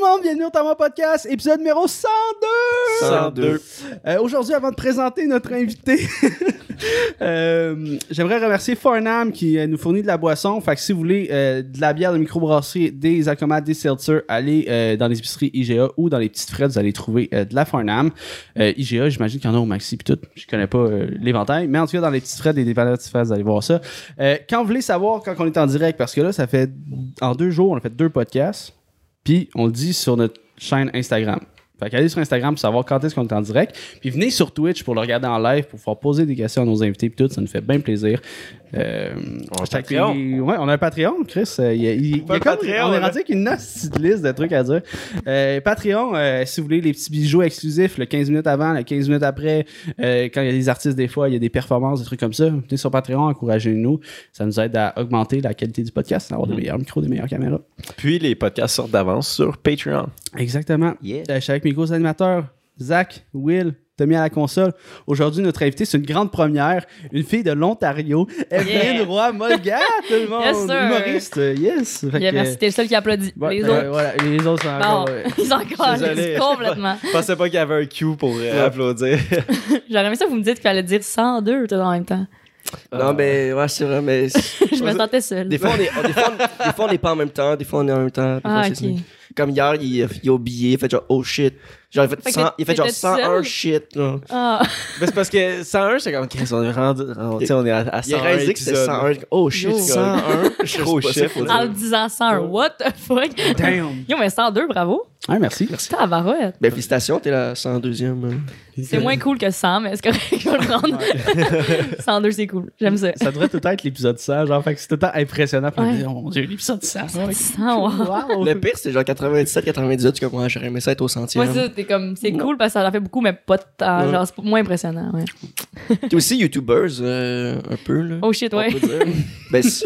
le monde? Bienvenue au Thomas Podcast, épisode numéro 102! 102. Euh, Aujourd'hui, avant de présenter notre invité, euh, j'aimerais remercier Farnham qui euh, nous fournit de la boisson. Fait que si vous voulez euh, de la bière de microbrasserie, des accommodes, des seltzers, allez dans les épiceries IGA ou dans les petites frettes, vous allez trouver de la Farnham. IGA, j'imagine qu'il y en a au Maxi pis tout. Je connais pas l'éventail, mais en tout cas, dans les petites frettes et des dépanneurs de vous allez voir ça. Quand vous voulez savoir quand on est en direct, parce que là, ça fait en deux jours, on a fait deux podcasts. Puis on le dit sur notre chaîne Instagram. Fait qu'allez sur Instagram pour savoir quand est-ce qu'on est en direct. Puis venez sur Twitch pour le regarder en live, pour pouvoir poser des questions à nos invités. Puis tout, ça nous fait bien plaisir. Euh, On a un Patreon. Ouais, on a un Patreon, Chris. Euh, il y a- il- il y a Pas comme- Patreon, on est rendu avec une petite liste de trucs à dire. Euh, Patreon, euh, si vous voulez les petits bijoux exclusifs, le 15 minutes avant, le 15 minutes après, quand il y a des artistes, des fois, il y a des performances, des trucs comme ça. Venez sur Patreon, encouragez-nous. Ça nous aide à augmenter la qualité du podcast, à avoir des meilleurs micros, des meilleures caméras. Puis les podcasts sortent d'avance sur Patreon. Exactement. Yeah. Mes co-animateurs, Zach, Will, Tommy à la console. Aujourd'hui, notre invité, c'est une grande première, une fille de l'Ontario, Evelyne Yeah. Roy Molga, tout le monde. Yes, sir. Humoriste, euh, yes. Fait Yeah, que, merci, t'es le seul qui applaudit. les euh, autres, voilà, les autres sont bon, encore. ouais. ils ont encore Désolé. complètement. Je pensais pas qu'il y avait un cue pour euh, applaudir. J'aurais aimé ça que vous me dites qu'il fallait dire 102 tout en même temps. Non, mais ouais, c'est vrai, mais Je me sentais seule. des fois, on est, des, fois, on, des fois, on n'est pas en même temps, des fois, on est en même temps. des fois, Ah, ok. Comme hier, il, il a oublié, il a fait genre, oh shit. Genre, il fait, Fait que 100 il a fait genre t'étais 101 seul? shit. là. Ah, Mais c'est parce que 101, c'est comme, Chris, on est rendu, on, tu sais, on est à, à Il a 101 réalisé que c'était épisodes. 101. Oh shit, Yo. 101. Gros là. en disant 101, what the fuck? Damn. Yo, mais 102, bravo. Ouais, merci. Tabarouette. Ben, félicitations, t'es la 102e. hein. C'est moins cool que 100, mais c'est correct, je vais le prendre. 102, c'est cool. J'aime ça. Ça devrait tout être l'épisode 100, genre, fait que c'est tout le temps impressionnant. Puis on Ouais. dit, oh mon dieu, l'épisode 100. ouais. 100, wow. Wow. Le pire, c'est genre 97, 98. Tu comme, ouais, j'aurais aimé ça être au centième. Moi, ça, t'es comme, c'est cool parce que ça en fait beaucoup, mais pas de temps. Ouais. Genre, c'est moins impressionnant, ouais. T'es aussi YouTubers, euh, un peu, là. Oh shit, ouais. ben, si,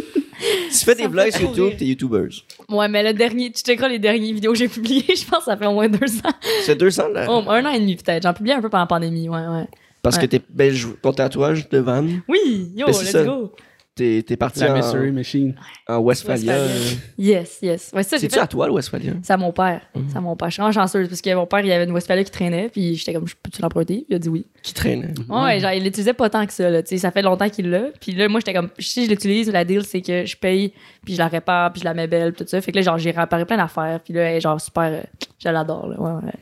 si tu fais des vlogs sur YouTube, t'es YouTubers. Ouais, mais le dernier, tu checkeras les dernières vidéos que j'ai publiées, je pense que ça fait au moins deux ans. C'est 200, là? Oh, un an et demi peut-être. J'en publie un peu pendant la pandémie, ouais, ouais. Parce ouais. que t'es, ben, ton tatouage de van, Oui, yo, Ben, let's ça. go. T'es, parti La en, Mystery Machine. en Westphalia. Westphalia. Yes, yes. Ouais, C'est-tu fait. à toi, le Westphalia? C'est à mon père. Mhm. C'est à mon père. Je suis vraiment chanceuse parce que mon père, il y avait une Westphalia qui traînait, puis j'étais comme, je peux-tu l'emprunter? Il a dit oui. Qui traîne? Ouais, genre, il l'utilisait pas tant que ça, là. Tu sais, ça fait longtemps qu'il l'a. Puis là, moi, j'étais comme, si je l'utilise, la deal, c'est que je paye, puis je la répare, puis je la mets belle, puis tout ça. Fait que là, genre, j'ai réparé plein d'affaires, puis là, elle est genre, super, euh, je l'adore, là. Ouais, ouais.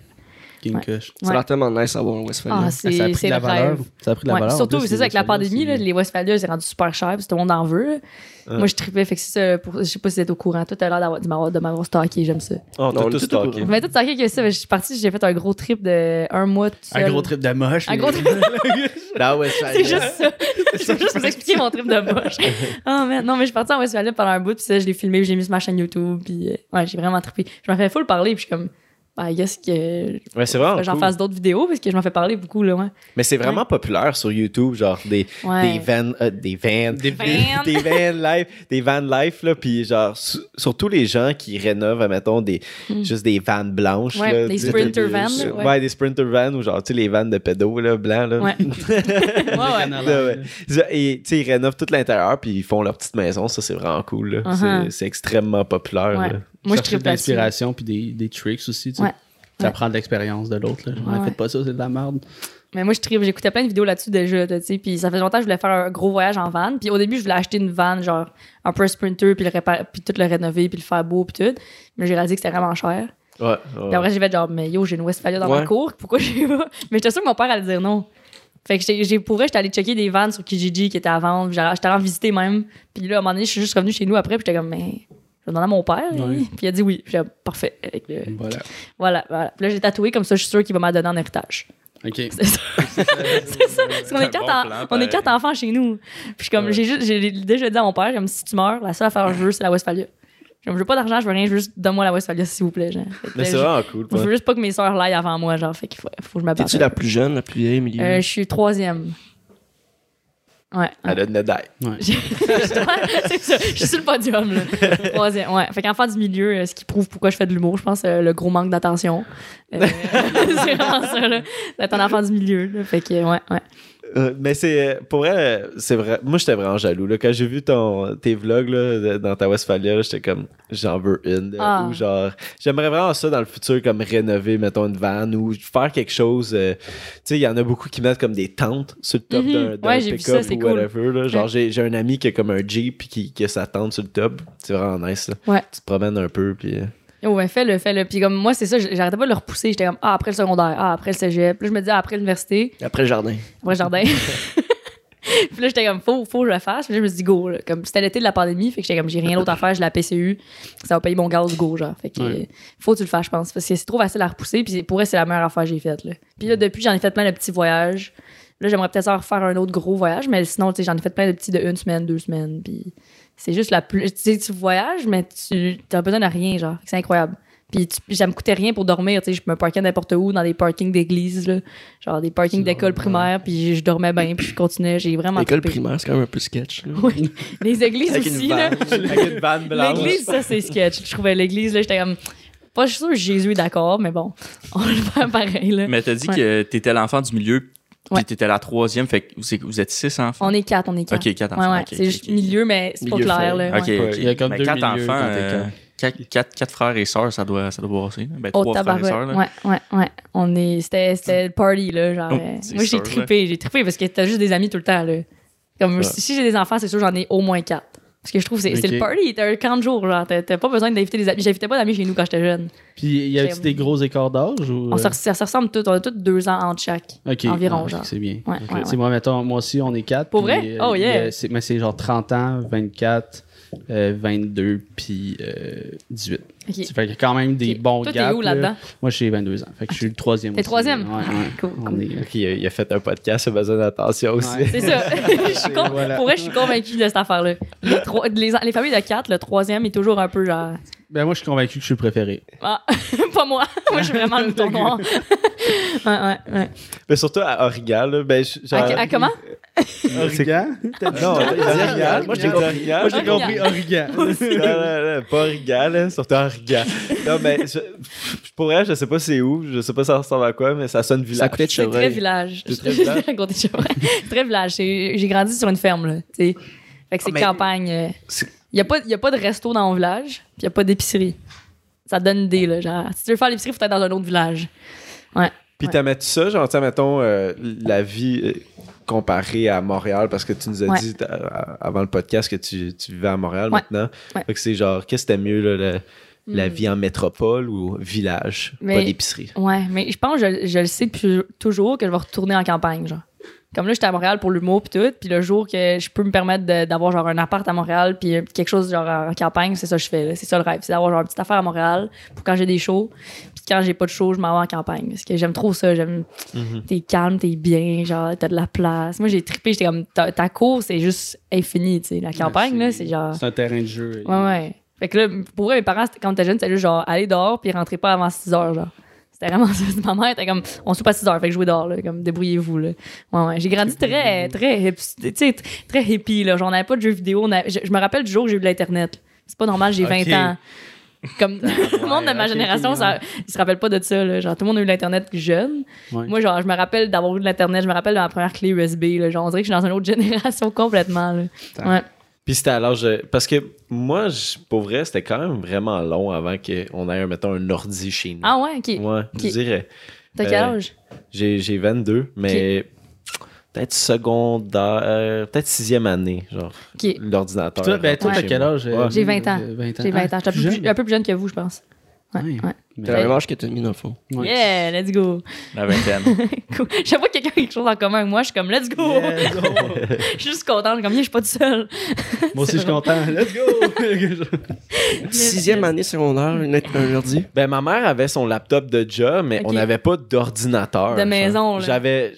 King Ouais. Kush. Ça a l'air tellement nice d'avoir un Westphalia. Ah, Ça a c'est pris c'est de la le valeur. rêve. Ça a pris de la Ouais, valeur. surtout, En c'est ça, avec la pandémie, là, les Westphalia, c'est rendu super cher, puis tout le monde en veut. Moi, je tripais, fait que c'est ça. Pour, je sais pas si vous êtes au courant. Toi, t'as l'air d'avoir- de m'avoir de m'avoir stocké, j'aime ça. Oh, t'as tout stocké. Mais tout stocké que ça, je suis partie, j'ai fait un gros trip de un mois tout seul. Un gros trip de moche. Un gros trip. Ouais, ça- C'est juste ça. Je vais juste vous expliquer mon trip de moche. Ah, mais non, mais je suis partie en Westphalia pendant un bout, puis ça, je l'ai filmé, puis j'ai mis sur ma chaîne YouTube, puis euh, ouais, j'ai vraiment trippé. Je m'en fais full parler, puis je suis comme, bah, I guess que Ouais, j'en cool. fasse d'autres vidéos, parce que je m'en fais parler beaucoup, là, ouais. Mais c'est vraiment populaire sur YouTube, genre des, Ouais. des van, euh, des van, Des Van. des van life, des van life là, puis genre su- surtout les gens qui rénovent, mettons des juste des vannes blanches, Hmm. Ouais, là, des sprinter vans, là, ouais. ouais. des sprinter vans ou genre tu sais les vannes de pédos là blancs là. Ouais. ouais, ouais. Là, ouais. Et tu sais, ils rénovent tout l'intérieur puis ils font leur petite maison, ça c'est vraiment cool. là. Uh-huh. C'est- C'est extrêmement populaire. Ouais. là. Moi, je Chercher tripe l'inspiration puis des, des tricks aussi. Tu sais. Ouais. Ça Ouais. prend de l'expérience de l'autre. là. Ouais. Faites pas ça, c'est de la merde. Mais moi, je tripe. J'écoutais plein de vidéos là-dessus déjà, tu sais. Puis ça fait longtemps que je voulais faire un gros voyage en van. Puis au début, je voulais acheter une van, genre un peu sprinter, puis le réparer, puis tout le rénover, puis le faire beau, puis tout. Mais j'ai réalisé que c'était vraiment cher. Ouais, ouais. Puis après, j'ai fait genre, mais yo, j'ai une Westphalia dans ma cour, pourquoi j'ai pas? Mais j'étais sûre que mon père allait dire non. Fait que j'ai, j'ai pour vrai, j'étais allée checker des vannes sur Kijiji qui étaient à vendre. j'étais allée en visiter même. Puis là, à un moment donné, je suis juste revenue chez nous après, puis j'étais comme, mais je vais demander à mon père. hein. Ouais. Puis il a dit oui. Puis j'ai parfait. Avec le- Voilà. Voilà, voilà. Puis là, j'ai tatoué, comme ça, je suis sûre qu'il va m'en donner en héritage. OK. C'est ça. c'est ça. Parce qu'on est, quatre bon en- plan, on est quatre enfants chez nous. Puis je suis comme, Ouais. j'ai juste, j'ai déjà dit à mon père, comme si tu meurs, la seule affaire que je veux, c'est la Westphalia. Comme, je veux pas d'argent, je veux rien, je veux juste donne-moi la Westphalia, s'il vous plaît. Genre. Fait que Mais c'est vraiment cool. je veux juste pas que mes soeurs l'aillent avant moi, genre, fait qu'il faut, faut que je m'abatte. T'es-tu la plus jeune, la plus vieille, milieu? Euh, je suis troisième. Ouais. Elle a une médaille. Ouais. J'ai- c'est ça, je suis sur le podium, là. Troisième, ouais. Fait qu'enfant du milieu, euh, ce qui prouve pourquoi je fais de l'humour, je pense, euh, le gros manque d'attention. Euh, c'est vraiment ça, là. D'être un enfant du milieu, là. Fait que, ouais, ouais. Euh, mais c'est pour vrai, c'est vrai. Moi, j'étais vraiment jaloux. Là. Quand j'ai vu ton, tes vlogs là, dans ta Westphalia, j'étais comme j'en veux une. Ah. Ou genre, j'aimerais vraiment ça dans le futur, comme rénover, mettons, une van ou faire quelque chose. euh, tu sais, il y en a beaucoup qui mettent comme des tentes sur le top Mhm. d'un, d'un Ouais, pick-up ça, c'est ou cool. whatever. là. Genre, Ouais. j'ai, j'ai un ami qui a comme un Jeep qui, qui a sa tente sur le top. C'est vraiment nice. Là. Ouais. Tu te promènes un peu puis. euh, Oh, ouais, fais-le, fais-le. Puis comme moi, c'est ça, j'arrêtais pas de le repousser. J'étais comme, ah, après le secondaire, ah, après le cégep. Puis là, je me disais, ah, après l'université, Après le jardin. après le jardin. puis là, j'étais comme, faut, faut que je le fasse. Puis là, je me suis dit, go. là. Comme c'était l'été de la pandémie, fait que j'étais comme, j'ai rien d'autre à faire, j'ai la PCU. Ça va payer mon gaz, go, genre. Fait que, Ouais. faut que tu le fasses, je pense. Parce que c'est trop facile à repousser. Puis pour elle, c'est la meilleure affaire que j'ai faite, là. Puis là, depuis, j'en ai fait plein de petits voyages. Là, j'aimerais peut-être en refaire un autre gros voyage, mais sinon, tu sais, j'en ai fait plein de petits de une semaine, deux semaines. Puis c'est juste la plus. Tu sais, tu voyages, mais tu as besoin de rien, genre. Fait C'est incroyable. Puis tu- ça me coûtait rien pour dormir, tu sais, je me parquais n'importe où dans des parkings d'église là, genre des parkings d'école primaire, puis je dormais bien, puis je continuais, j'ai vraiment L'école primaire, c'est quand même un peu sketch. là. Oui. Les églises Avec une aussi là. Avec une vanne blanche. L'église ça c'est sketch. Je trouvais l'église là, j'étais comme pas sûr que Jésus est d'accord, mais bon, on va le faire pareil là. Mais t'as dit Ouais. que t'étais l'enfant du milieu, puis Ouais. t'étais la troisième, fait que vous, vous êtes six enfants? On est quatre, on est quatre. Ok, quatre Ouais, enfants. ouais, ok, c'est ok, juste milieu mais c'est pas clair là. Ok, ouais. ok. Il y a comme Ben, deux quatre milieux enfants, euh, quatre. quatre, quatre, frères et sœurs, ça doit, ça doit brasser. Ben, Oh, trois frères et sœurs. là. Ouais, ouais, ouais. On est, c'était, c'était le party, là. Genre, Oh, euh, moi, j'ai trippé, j'ai trippé parce que t'as juste des amis tout le temps, là. Comme, Ouais. si, si j'ai des enfants, c'est sûr, j'en ai au moins quatre. Parce que je trouve que c'est, le party, t'as un camp de jour, genre. T'as, pas besoin d'inviter des amis. J'invitais pas d'amis chez nous quand j'étais jeune. Puis y a-tu J'ai- des gros écarts d'âge ou. On euh, se, ça se ressemble tous, on a tous deux ans entre chaque. Ok. environ, Ah, genre. C'est bien. Ouais, Ok. ouais, moi, mettons, moi aussi, on est quatre. Pour puis, vrai? euh, Oh, a- yeah. mais c'est genre 30 ans, 24, euh, 22, puis euh, 18. Ok. Ça fait qu'il y a quand même des bons Toi, t'es gaps. où là. là-dedans? Moi, j'ai 22 ans. Fait que je suis le troisième. T'es aussi. troisième? Ouais, ouais. Cool, On cool. est- Ok, il a, il a fait un podcast, il a besoin d'attention aussi. Ouais. C'est ça. je suis con- Voilà. Pour vrai, je suis convaincue de cette affaire-là. Les, trois- les, les familles de quatre, le troisième est toujours un peu genre. Ben, moi, je suis convaincu que je suis le préféré. Ah, pas moi. Moi, je suis vraiment le mouton noir. ouais, ouais, ouais. Mais surtout à Origal, ben, je- genre. À, à comment? Origan? Non, il a dit Origal. Moi, j'ai compris. Moi, j'ai Origan. compris Origan. non, non, non, pas Origal, là, surtout Origal. Non, mais je, je pourrais, je sais pas c'est où, je sais pas ça ressemble à quoi, mais ça sonne village. Ça coûtait de C'est très village. C'est très village? Très J'ai grandi sur une ferme, là. Fait que c'est Ah, campagne. euh. Il n'y a, pas- y a pas de resto dans mon village, puis il n'y a pas d'épicerie. Ça donne une idée, là. Genre, si tu veux faire l'épicerie, il faut être dans un autre village. Ouais. Puis Ouais. t'aimais-tu ça, genre, tu mettons, euh, la vie euh, comparée à Montréal, parce que tu nous as Ouais. dit euh, avant le podcast que tu, tu vivais à Montréal Ouais. maintenant. Fait que c'est genre, qu'est-ce que c'était mieux, là, le- la Hmm. vie en métropole ou village, pas d'épicerie? Ouais, mais je pense, je, je le sais depuis toujours que je vais retourner en campagne, genre. Comme là, j'étais à Montréal pour l'humour puis tout, puis le jour que je peux me permettre d'avoir genre un appart à Montréal puis euh, quelque chose genre en campagne, c'est ça que je fais, c'est ça le rêve, c'est d'avoir genre une petite affaire à Montréal pour quand j'ai des shows, puis quand j'ai pas de show, je m'en vais en campagne parce que j'aime trop ça, j'aime Mhm. t'es calme, t'es bien, genre t'as de la place. Moi j'ai trippé, j'étais comme ta, ta cour c'est juste infini, tu sais, la campagne là, c'est genre C'est un terrain de jeu. Ouais, ouais. Fait que là, pour vrai, mes parents, quand t'étais jeune, c'était juste genre aller dehors puis rentrer pas avant 6 heures, genre. C'était vraiment ça. Ma mère était comme, on soupe à 6 heures, fait que jouez dehors, là, comme débrouillez-vous, là. Ouais, ouais. J'ai grandi très, très, sais, très hippie, là. Genre, on n'avait pas de jeux vidéo. on avait- je, je me rappelle du jour où j'ai eu de l'Internet. C'est pas normal, j'ai 20 Ok. ans. Comme tout le monde de ma génération, ça, ils se rappellent pas de ça, là. Genre, tout le monde a eu de l'Internet jeune. Ouais. Moi, genre, je me rappelle d'avoir eu de l'Internet, je me rappelle de ma première clé USB, là. Genre, on dirait que je suis dans une autre génération complètement, là. Ouais. Puis c'était à l'âge. de- Parce que moi, je- pour vrai, c'était quand même vraiment long avant qu'on ait, mettons, un ordi chez nous. Ah ouais, ok. Ouais, je dirais. T'as quel Euh, âge? J'ai j'ai 22, mais peut-être secondaire, euh, peut-être sixième année, genre, Ok. l'ordinateur. Toi, ben, toi, Ouais. t'as quel âge? euh, Ouais. J'ai 20 ans. 20 J'ai 20 ans. Ah, J'étais un, peu plus plus- un peu plus jeune que vous, je pense. Ouais. Mais- T'as la même âge que Tommy, dans le fond. Ouais. Yeah, let's go. La vingtaine. Cool. Chaque fois que quelqu'un a quelque chose en commun avec moi, je suis comme let's go. Yeah, go. je suis juste contente, je suis comme, je suis pas toute seule. Moi aussi, je suis content. Let's go! Sixième année secondaire, une- un ordi. Ben, ma mère avait son laptop de job, mais on n'avait pas d'ordinateur. De genre. maison, là. J'avais,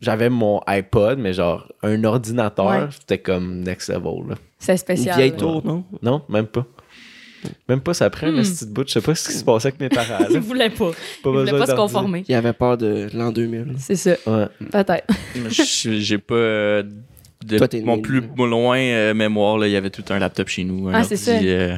j'avais mon iPod, mais genre, un ordinateur, Ouais. c'était comme next level. C'est Une spécial. vieille là. tour, non? Non, même pas. Même pas, ça prend Hmm. une petite bout. Je sais pas ce qui se passait avec mes parents. Ils voulaient pas. Pas Ils voulaient pas se conformer. Il avait peur de l'an 2000. C'est ça. Ouais. Peut-être. J'ai pas. De Toi, mon né- plus loin euh, mémoire, là, il y avait tout un laptop chez nous. un Ah, c'est ça. euh,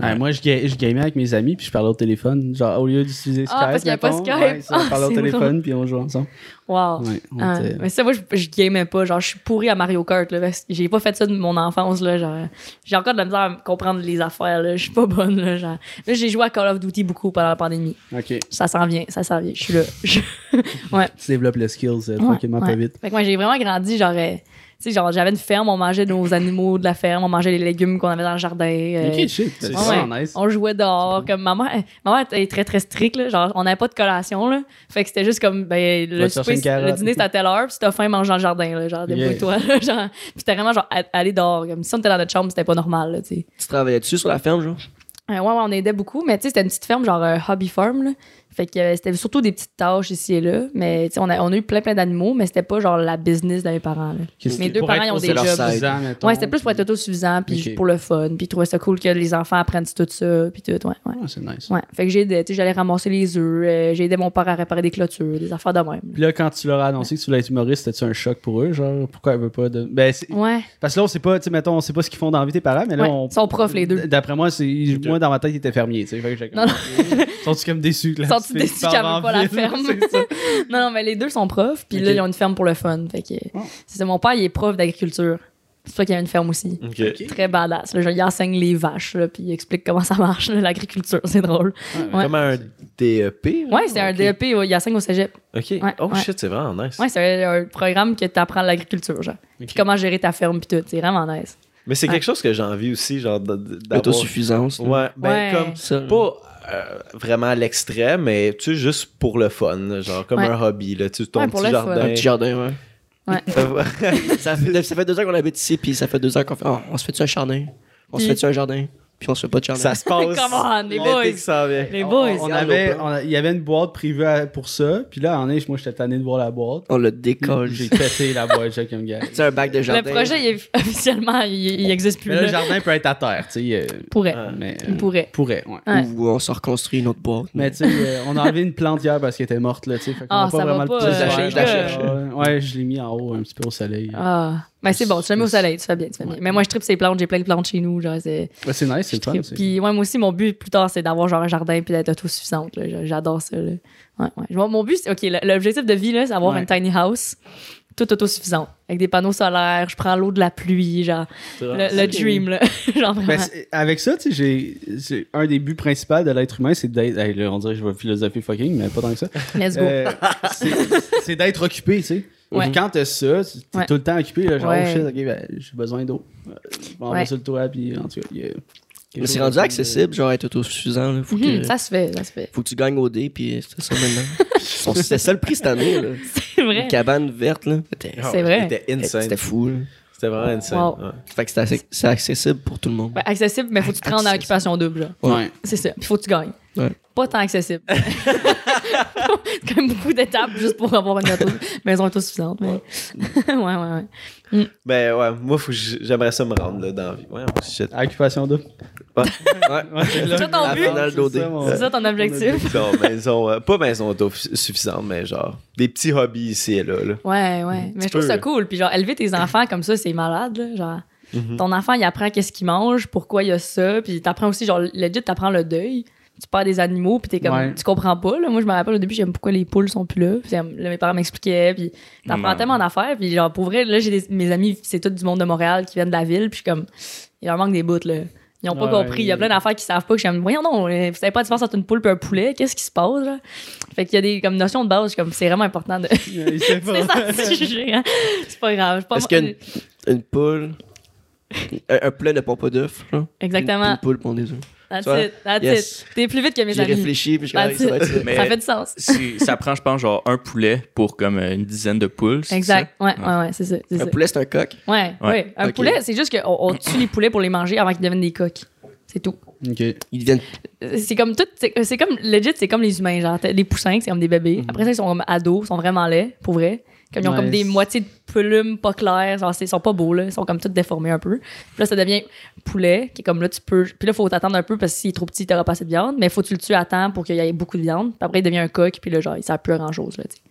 Ouais, moi, je, ga- je gamais avec mes amis, puis je parlais au téléphone. Genre, au lieu d'utiliser Skype. Ah, parce qu'il y avait pas Skype. ouais, ça, on Ah, parlait au c'est téléphone, puis on jouait ensemble. Wow. Ouais, on Ah, était- mais ça, moi, je, je gamais pas. Genre, je suis pourri à Mario Kart, là. parce que J'ai pas fait ça de mon enfance, là. Genre, j'ai encore de la misère à comprendre les affaires, là. Je suis pas bonne, là. Genre, là, j'ai joué à Call of Duty beaucoup pendant la pandémie. Ok. Ça s'en vient, ça s'en vient. Je suis là. Je- ouais. Tu développes les skills euh, Ouais, tranquillement, ouais. pas vite. Fait que moi, j'ai vraiment grandi, genre, euh, sais, genre, j'avais une ferme, on mangeait nos animaux de la ferme, on mangeait les légumes qu'on avait dans le jardin. euh, Ok, shit. C'est ouais, vraiment ouais. nice. On jouait dehors. Comme ma mère, ma mère était très, très stricte, là. Genre, on n'avait pas de collation, là. Fait que c'était juste comme, ben, le, souper, le dîner, c'était à telle heure, puis si t'as faim, mange dans le jardin, là. Genre, débrouille-toi. Genre, puis c'était vraiment, genre, aller dehors. Comme si on était dans notre chambre, c'était pas normal, là, tu sais. Tu travaillais dessus sur la ferme, genre? Euh, ouais, ouais, on aidait beaucoup, mais tu sais, c'était une petite ferme, genre euh, hobby farm, là. Fait que euh, c'était surtout des petites tâches ici et là. Mais tu sais, on a, on a eu plein, plein d'animaux, mais c'était pas genre la business de mes parents, là. Mes deux parents, ils ont des jobs. Ouais, c'était plus pour être autosuffisant, puis pour le fun, puis ils trouvaient ça cool que les enfants apprennent tout ça, puis tout, ouais, ouais. Ah, c'est nice. Ouais, fait que j'ai aidé, tu sais, j'allais ramasser les œufs, euh, j'ai aidé mon père à réparer des clôtures, des affaires de même. Puis là, quand tu leur as annoncé que tu voulais être humoriste, c'était-tu un choc pour eux? Genre, pourquoi elle veut pas de. Ben, Ouais, Parce que là, on sait pas, tu sais, mettons, on sait pas ce qu'ils font dans la vie tes parents, mais là, Ouais, on. ils sont profs, les deux. D'après moi, c'est. Moi, dans ma tête, ils étaient fermiers, tu sais. Sont-tu comme déçus, là? Sont-ils déçus qu'elle veut pas la ferme? non, non, mais les deux sont profs, puis là, ils ont une ferme pour le fun. Fait que, Oh. c'est mon père, il est prof d'agriculture. C'est toi qui a une ferme aussi. Très badass. Là, genre, il enseigne les vaches, là, puis il explique comment ça marche, là, l'agriculture. C'est drôle. Ouais. Comme un DEP? Ouais, c'est un. DEP, ouais, il enseigne au cégep. Ok. Ouais, oh ouais. shit, c'est vraiment nice. Ouais, c'est un, un programme que tu apprends l'agriculture, genre. Puis comment gérer ta ferme, puis tout. C'est vraiment nice. Mais c'est Ouais. quelque chose que j'ai envie aussi, genre. Autosuffisance. là. Ouais, ben Ouais. comme. Ça. Pas euh, vraiment à l'extrême, mais tu sais, juste pour le fun, genre comme Ouais. un hobby, là, tu sais, ton Ouais, petit jardin. Un petit jardin, ouais. Ça, fait, ça fait deux ans qu'on habite ici, puis ça fait deux ans qu'on fait. Oh, on se fait-tu un jardin? On se fait-tu un jardin? Puis on se fait pas de ça se passe. Come on, les boys. s'en vient. Les boys. On, on avait, il y avait une boîte prévue à- pour ça. Puis là, en neige, moi, j'étais tanné de voir la boîte. On le décolle. J'ai pété la boîte, j'ai comme gars. C'est un bac de Le jardin. projet, il est, officiellement, il, il existe plus. Mais là, le jardin peut être à terre, tu sais. euh, pourrait. Mais, Il pourrait. Pourrait, ouais. Ouais. Ou on se reconstruit une autre boîte. Mais tu sais, euh, on a enlevé une plante hier parce qu'elle était morte, là, tu sais. Fait qu'on Ah, a pas ça va vraiment pas, le euh, je la cherche, Ouais, je l'ai mis en haut un petit peu au soleil. Ah. Ben, c'est bon, tu l'as mis au soleil, tu fais bien, tu fais bien. Ouais. Mais moi, je tripe ces plantes, j'ai plein de plantes chez nous, genre, c'est. Ouais, c'est nice, c'est fun. Puis, ouais, moi aussi, mon but plus tard, c'est d'avoir genre un jardin puis d'être autosuffisante, J'adore ça, là. Ouais, ouais. Mon- but, c'est, OK, l'objectif de vie, là, c'est d'avoir Ouais. une tiny house, toute autosuffisante, avec des panneaux solaires, je prends l'eau de la pluie, genre, le, le dream, là. genre. Ben, avec ça, tu sais, j'ai- un des buts principaux de l'être humain, c'est d'être. hey, on dirait que je vais philosopher fucking, mais pas tant que ça. Let's go. Euh, c'est d'être occupé, tu sais. Ouais. Quand t'as ça, t'es Ouais. tout le temps occupé, là, genre, Ouais. oh shit, ok, ben, j'ai besoin d'eau. Euh, On va Ouais. sur le toit, puis en tout cas, il y a quelque Mais c'est rendu de- accessible, genre être autosuffisant. Là. Faut, que, Ça se fait, ça se fait. faut que tu gagnes au dé, puis c'est ça maintenant. C'était ça le prix cette année. Là. C'est vrai. Une cabane verte. Là. C'était, C'est vrai. C'était insane. c'était fou. Là. C'était vraiment insane. Wow. ouais. Fait que c'est, accessible pour tout le monde. Ben, accessible, mais faut que tu te rendes en occupation double, genre. Ouais. C'est ça. Puis faut que tu gagnes. Ouais. Pas tant accessible. c'est quand même beaucoup d'étapes juste pour avoir une auto- maison autosuffisante. Mais... ouais, ouais, ouais. Ben ouais, moi, faut j'aimerais ça me rendre là, dans la vie. Ouais, shit. Occupation double. Ouais. Ouais, c'est ça ton but? C'est ça, d'OD. mon- C'est ça ton objectif? Non, maison, euh, pas maison autosuffisante, mais genre des petits hobbies ici et là. là. Ouais, ouais. Mais je trouve peux, ça cool. Puis genre, élever tes enfants comme ça, c'est malade, là. Genre, Mhm. ton enfant, il apprend qu'est-ce qu'il mange, pourquoi il y a ça. Puis t'apprends aussi, genre, legit, t'apprends le deuil. Tu perds des animaux, puis t'es comme, Ouais. tu comprends pas. Là. Moi, je me rappelle au début, j'aime pourquoi les poules sont plus là. Puis là, mes parents m'expliquaient, puis t'apprends Ouais. tellement d'affaires. Puis genre, pour vrai, là, j'ai des- mes amis, c'est tout du monde de Montréal qui viennent de la ville, puis je suis comme, il leur manque des bouts, là. Ils ont pas Ouais. compris. Il y a plein d'affaires qu'ils savent pas. Que je suis comme, voyons non, euh, vous savez pas la différence entre une poule et un poulet? Qu'est-ce qui se passe, là? Fait qu'il y a des comme, notions de base, je suis comme, c'est vraiment important de. Sait pas. c'est. C'est pas grave. C'est pas Est-ce qu'une une poule? Un, un poulet ne pond pas d'œufs. là? Exactement. Une, une poule pond des œufs. That's it. That's Yes. it. T'es plus vite que mes J'ai amis. réfléchi, puis je suis That's comme, ça ça. it. Mais- Ça fait du sens. Ça prend, je pense, genre un poulet pour comme euh, une dizaine de poules. Exact. Ouais, Ouais. ouais, ouais, c'est ça. c'est Un ça. poulet, c'est un coq? Ouais, Ouais. ouais. Un poulet, c'est juste qu'on on tue les poulets pour les manger avant qu'ils deviennent des coqs. C'est tout. Ok. Ils deviennent. C'est comme tout. c'est- C'est comme, legit, c'est comme les humains. Genre, les poussins, c'est comme des bébés. Mhm. Après ça, ils sont comme ados, ils sont vraiment laids, pour vrai. Comme ils ont comme des moitiés de plumes pas claires. Genre, c'est- ils sont pas beaux, là. Ils sont comme tous déformés un peu. Puis là, ça devient poulet, qui est comme là, tu peux. Puis là, faut t'attendre un peu parce que s'il est trop petit, t'auras pas assez de viande. Mais faut que tu le tues à temps pour qu'il y ait beaucoup de viande. Puis après, il devient un coq, puis là, genre, il sert plus à grand chose, là, tu sais.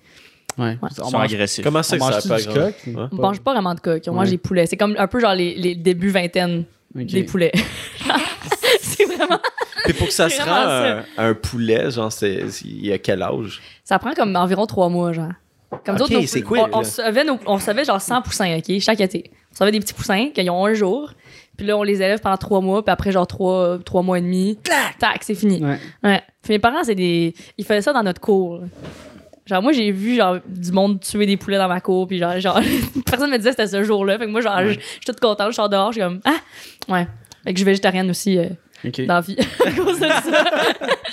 Ouais. Ouais. Ils On sont mange, agressifs. Comment ça on pas coq? Ouais. On mange pas vraiment de coq, on mange des poulets. C'est comme un peu genre les, les débuts vingtaine des poulets. c'est vraiment. Puis pour que ça se vraiment rend un, un poulet, genre, c'est, il y a quel âge? Ça prend comme environ trois mois, genre. Comme d'autres, quick, on, savait nos- on savait genre 100 poussins, OK, chaque été. On savait des petits poussins qui ont un jour. Puis là, on les élève pendant trois mois, puis après, genre trois, trois mois et demi, tac, c'est fini. Ouais. Ouais. Puis mes parents, c'est des. Ils faisaient ça dans notre cour. là. Genre, moi, j'ai vu genre, du monde tuer des poulets dans ma cour, puis genre, genre personne me disait que c'était ce jour-là. Fait que moi, genre, je je suis toute contente, je sors dehors, je suis comme, ah, ouais. Fait que je suis végétarienne aussi euh, Ok. dans la vie à cause de ça.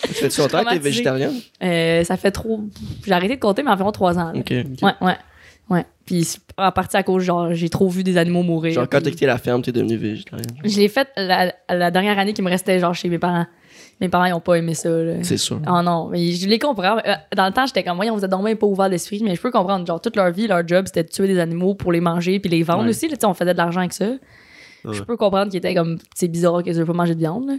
Tu fais-tu longtemps que t'es végétarienne? Euh, ça fait trop. J'ai arrêté de compter, mais environ trois ans. là. Ok. Ouais, ouais. Ouais. Puis en partie à cause, genre, j'ai trop vu des animaux mourir. Genre, quand t'as quitté la ferme, t'es devenu végétarienne. Je l'ai fait la, la dernière année qui me restait, genre, chez mes parents. Mes parents, ils ont pas aimé ça. C'est sûr. Oh non, mais je les comprends. Euh, Dans le temps, j'étais comme, voyons, vous êtes donc pas ouvert d'esprit, mais je peux comprendre. Genre, toute leur vie, leur job, c'était de tuer des animaux pour les manger puis les vendre Ouais. aussi. Là, Tu sais, on faisait de l'argent avec ça. Je peux comprendre qu'ils étaient comme, c'est bizarre qu'ils veulent pas manger de viande. là.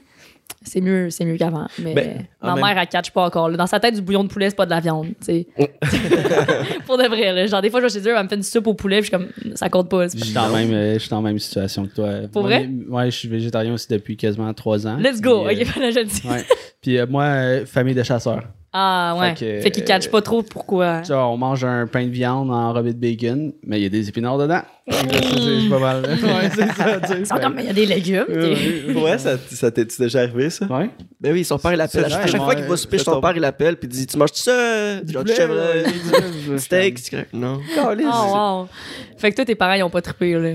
C'est mieux, c'est mieux qu'avant. Mais Ben, en ma même- mère, elle catch pas encore. là. Dans sa tête, du bouillon de poulet, c'est pas de la viande. tu sais. pour de vrai. Là. Genre, des fois, je vais chez eux, elle me fait une soupe au poulet, puis je suis comme, ça compte pas. c'est Je suis dans, la même, euh, je suis dans la même situation que toi. Pour Moi, vrai? Ouais, je suis végétarien aussi depuis quasiment trois ans. Let's go. Puis, euh, Ok, voilà, je le dis. ouais. Puis euh, moi, euh, famille de chasseurs. Ah, ouais. Fait qu'ils catchent pas trop pourquoi. Tu vois, on mange un pain de viande enrobé de bacon, mais il y a des épinards dedans. C'est pas mal. Ouais, c'est ça. tu sais. Ils sont comme, il y a des légumes. Ouais, ça, ça t'est déjà arrivé, ça? Ouais. Ben oui, son père, il l'appelle. À chaque, à vrai, chaque fois qu'il va souper, son père, il l'appelle, puis il dit Tu manges tout ça? Genre, du chevreuil, du steak. Non. Oh, wow. Fait que toi, tes parents, ils ont pas trippé, là.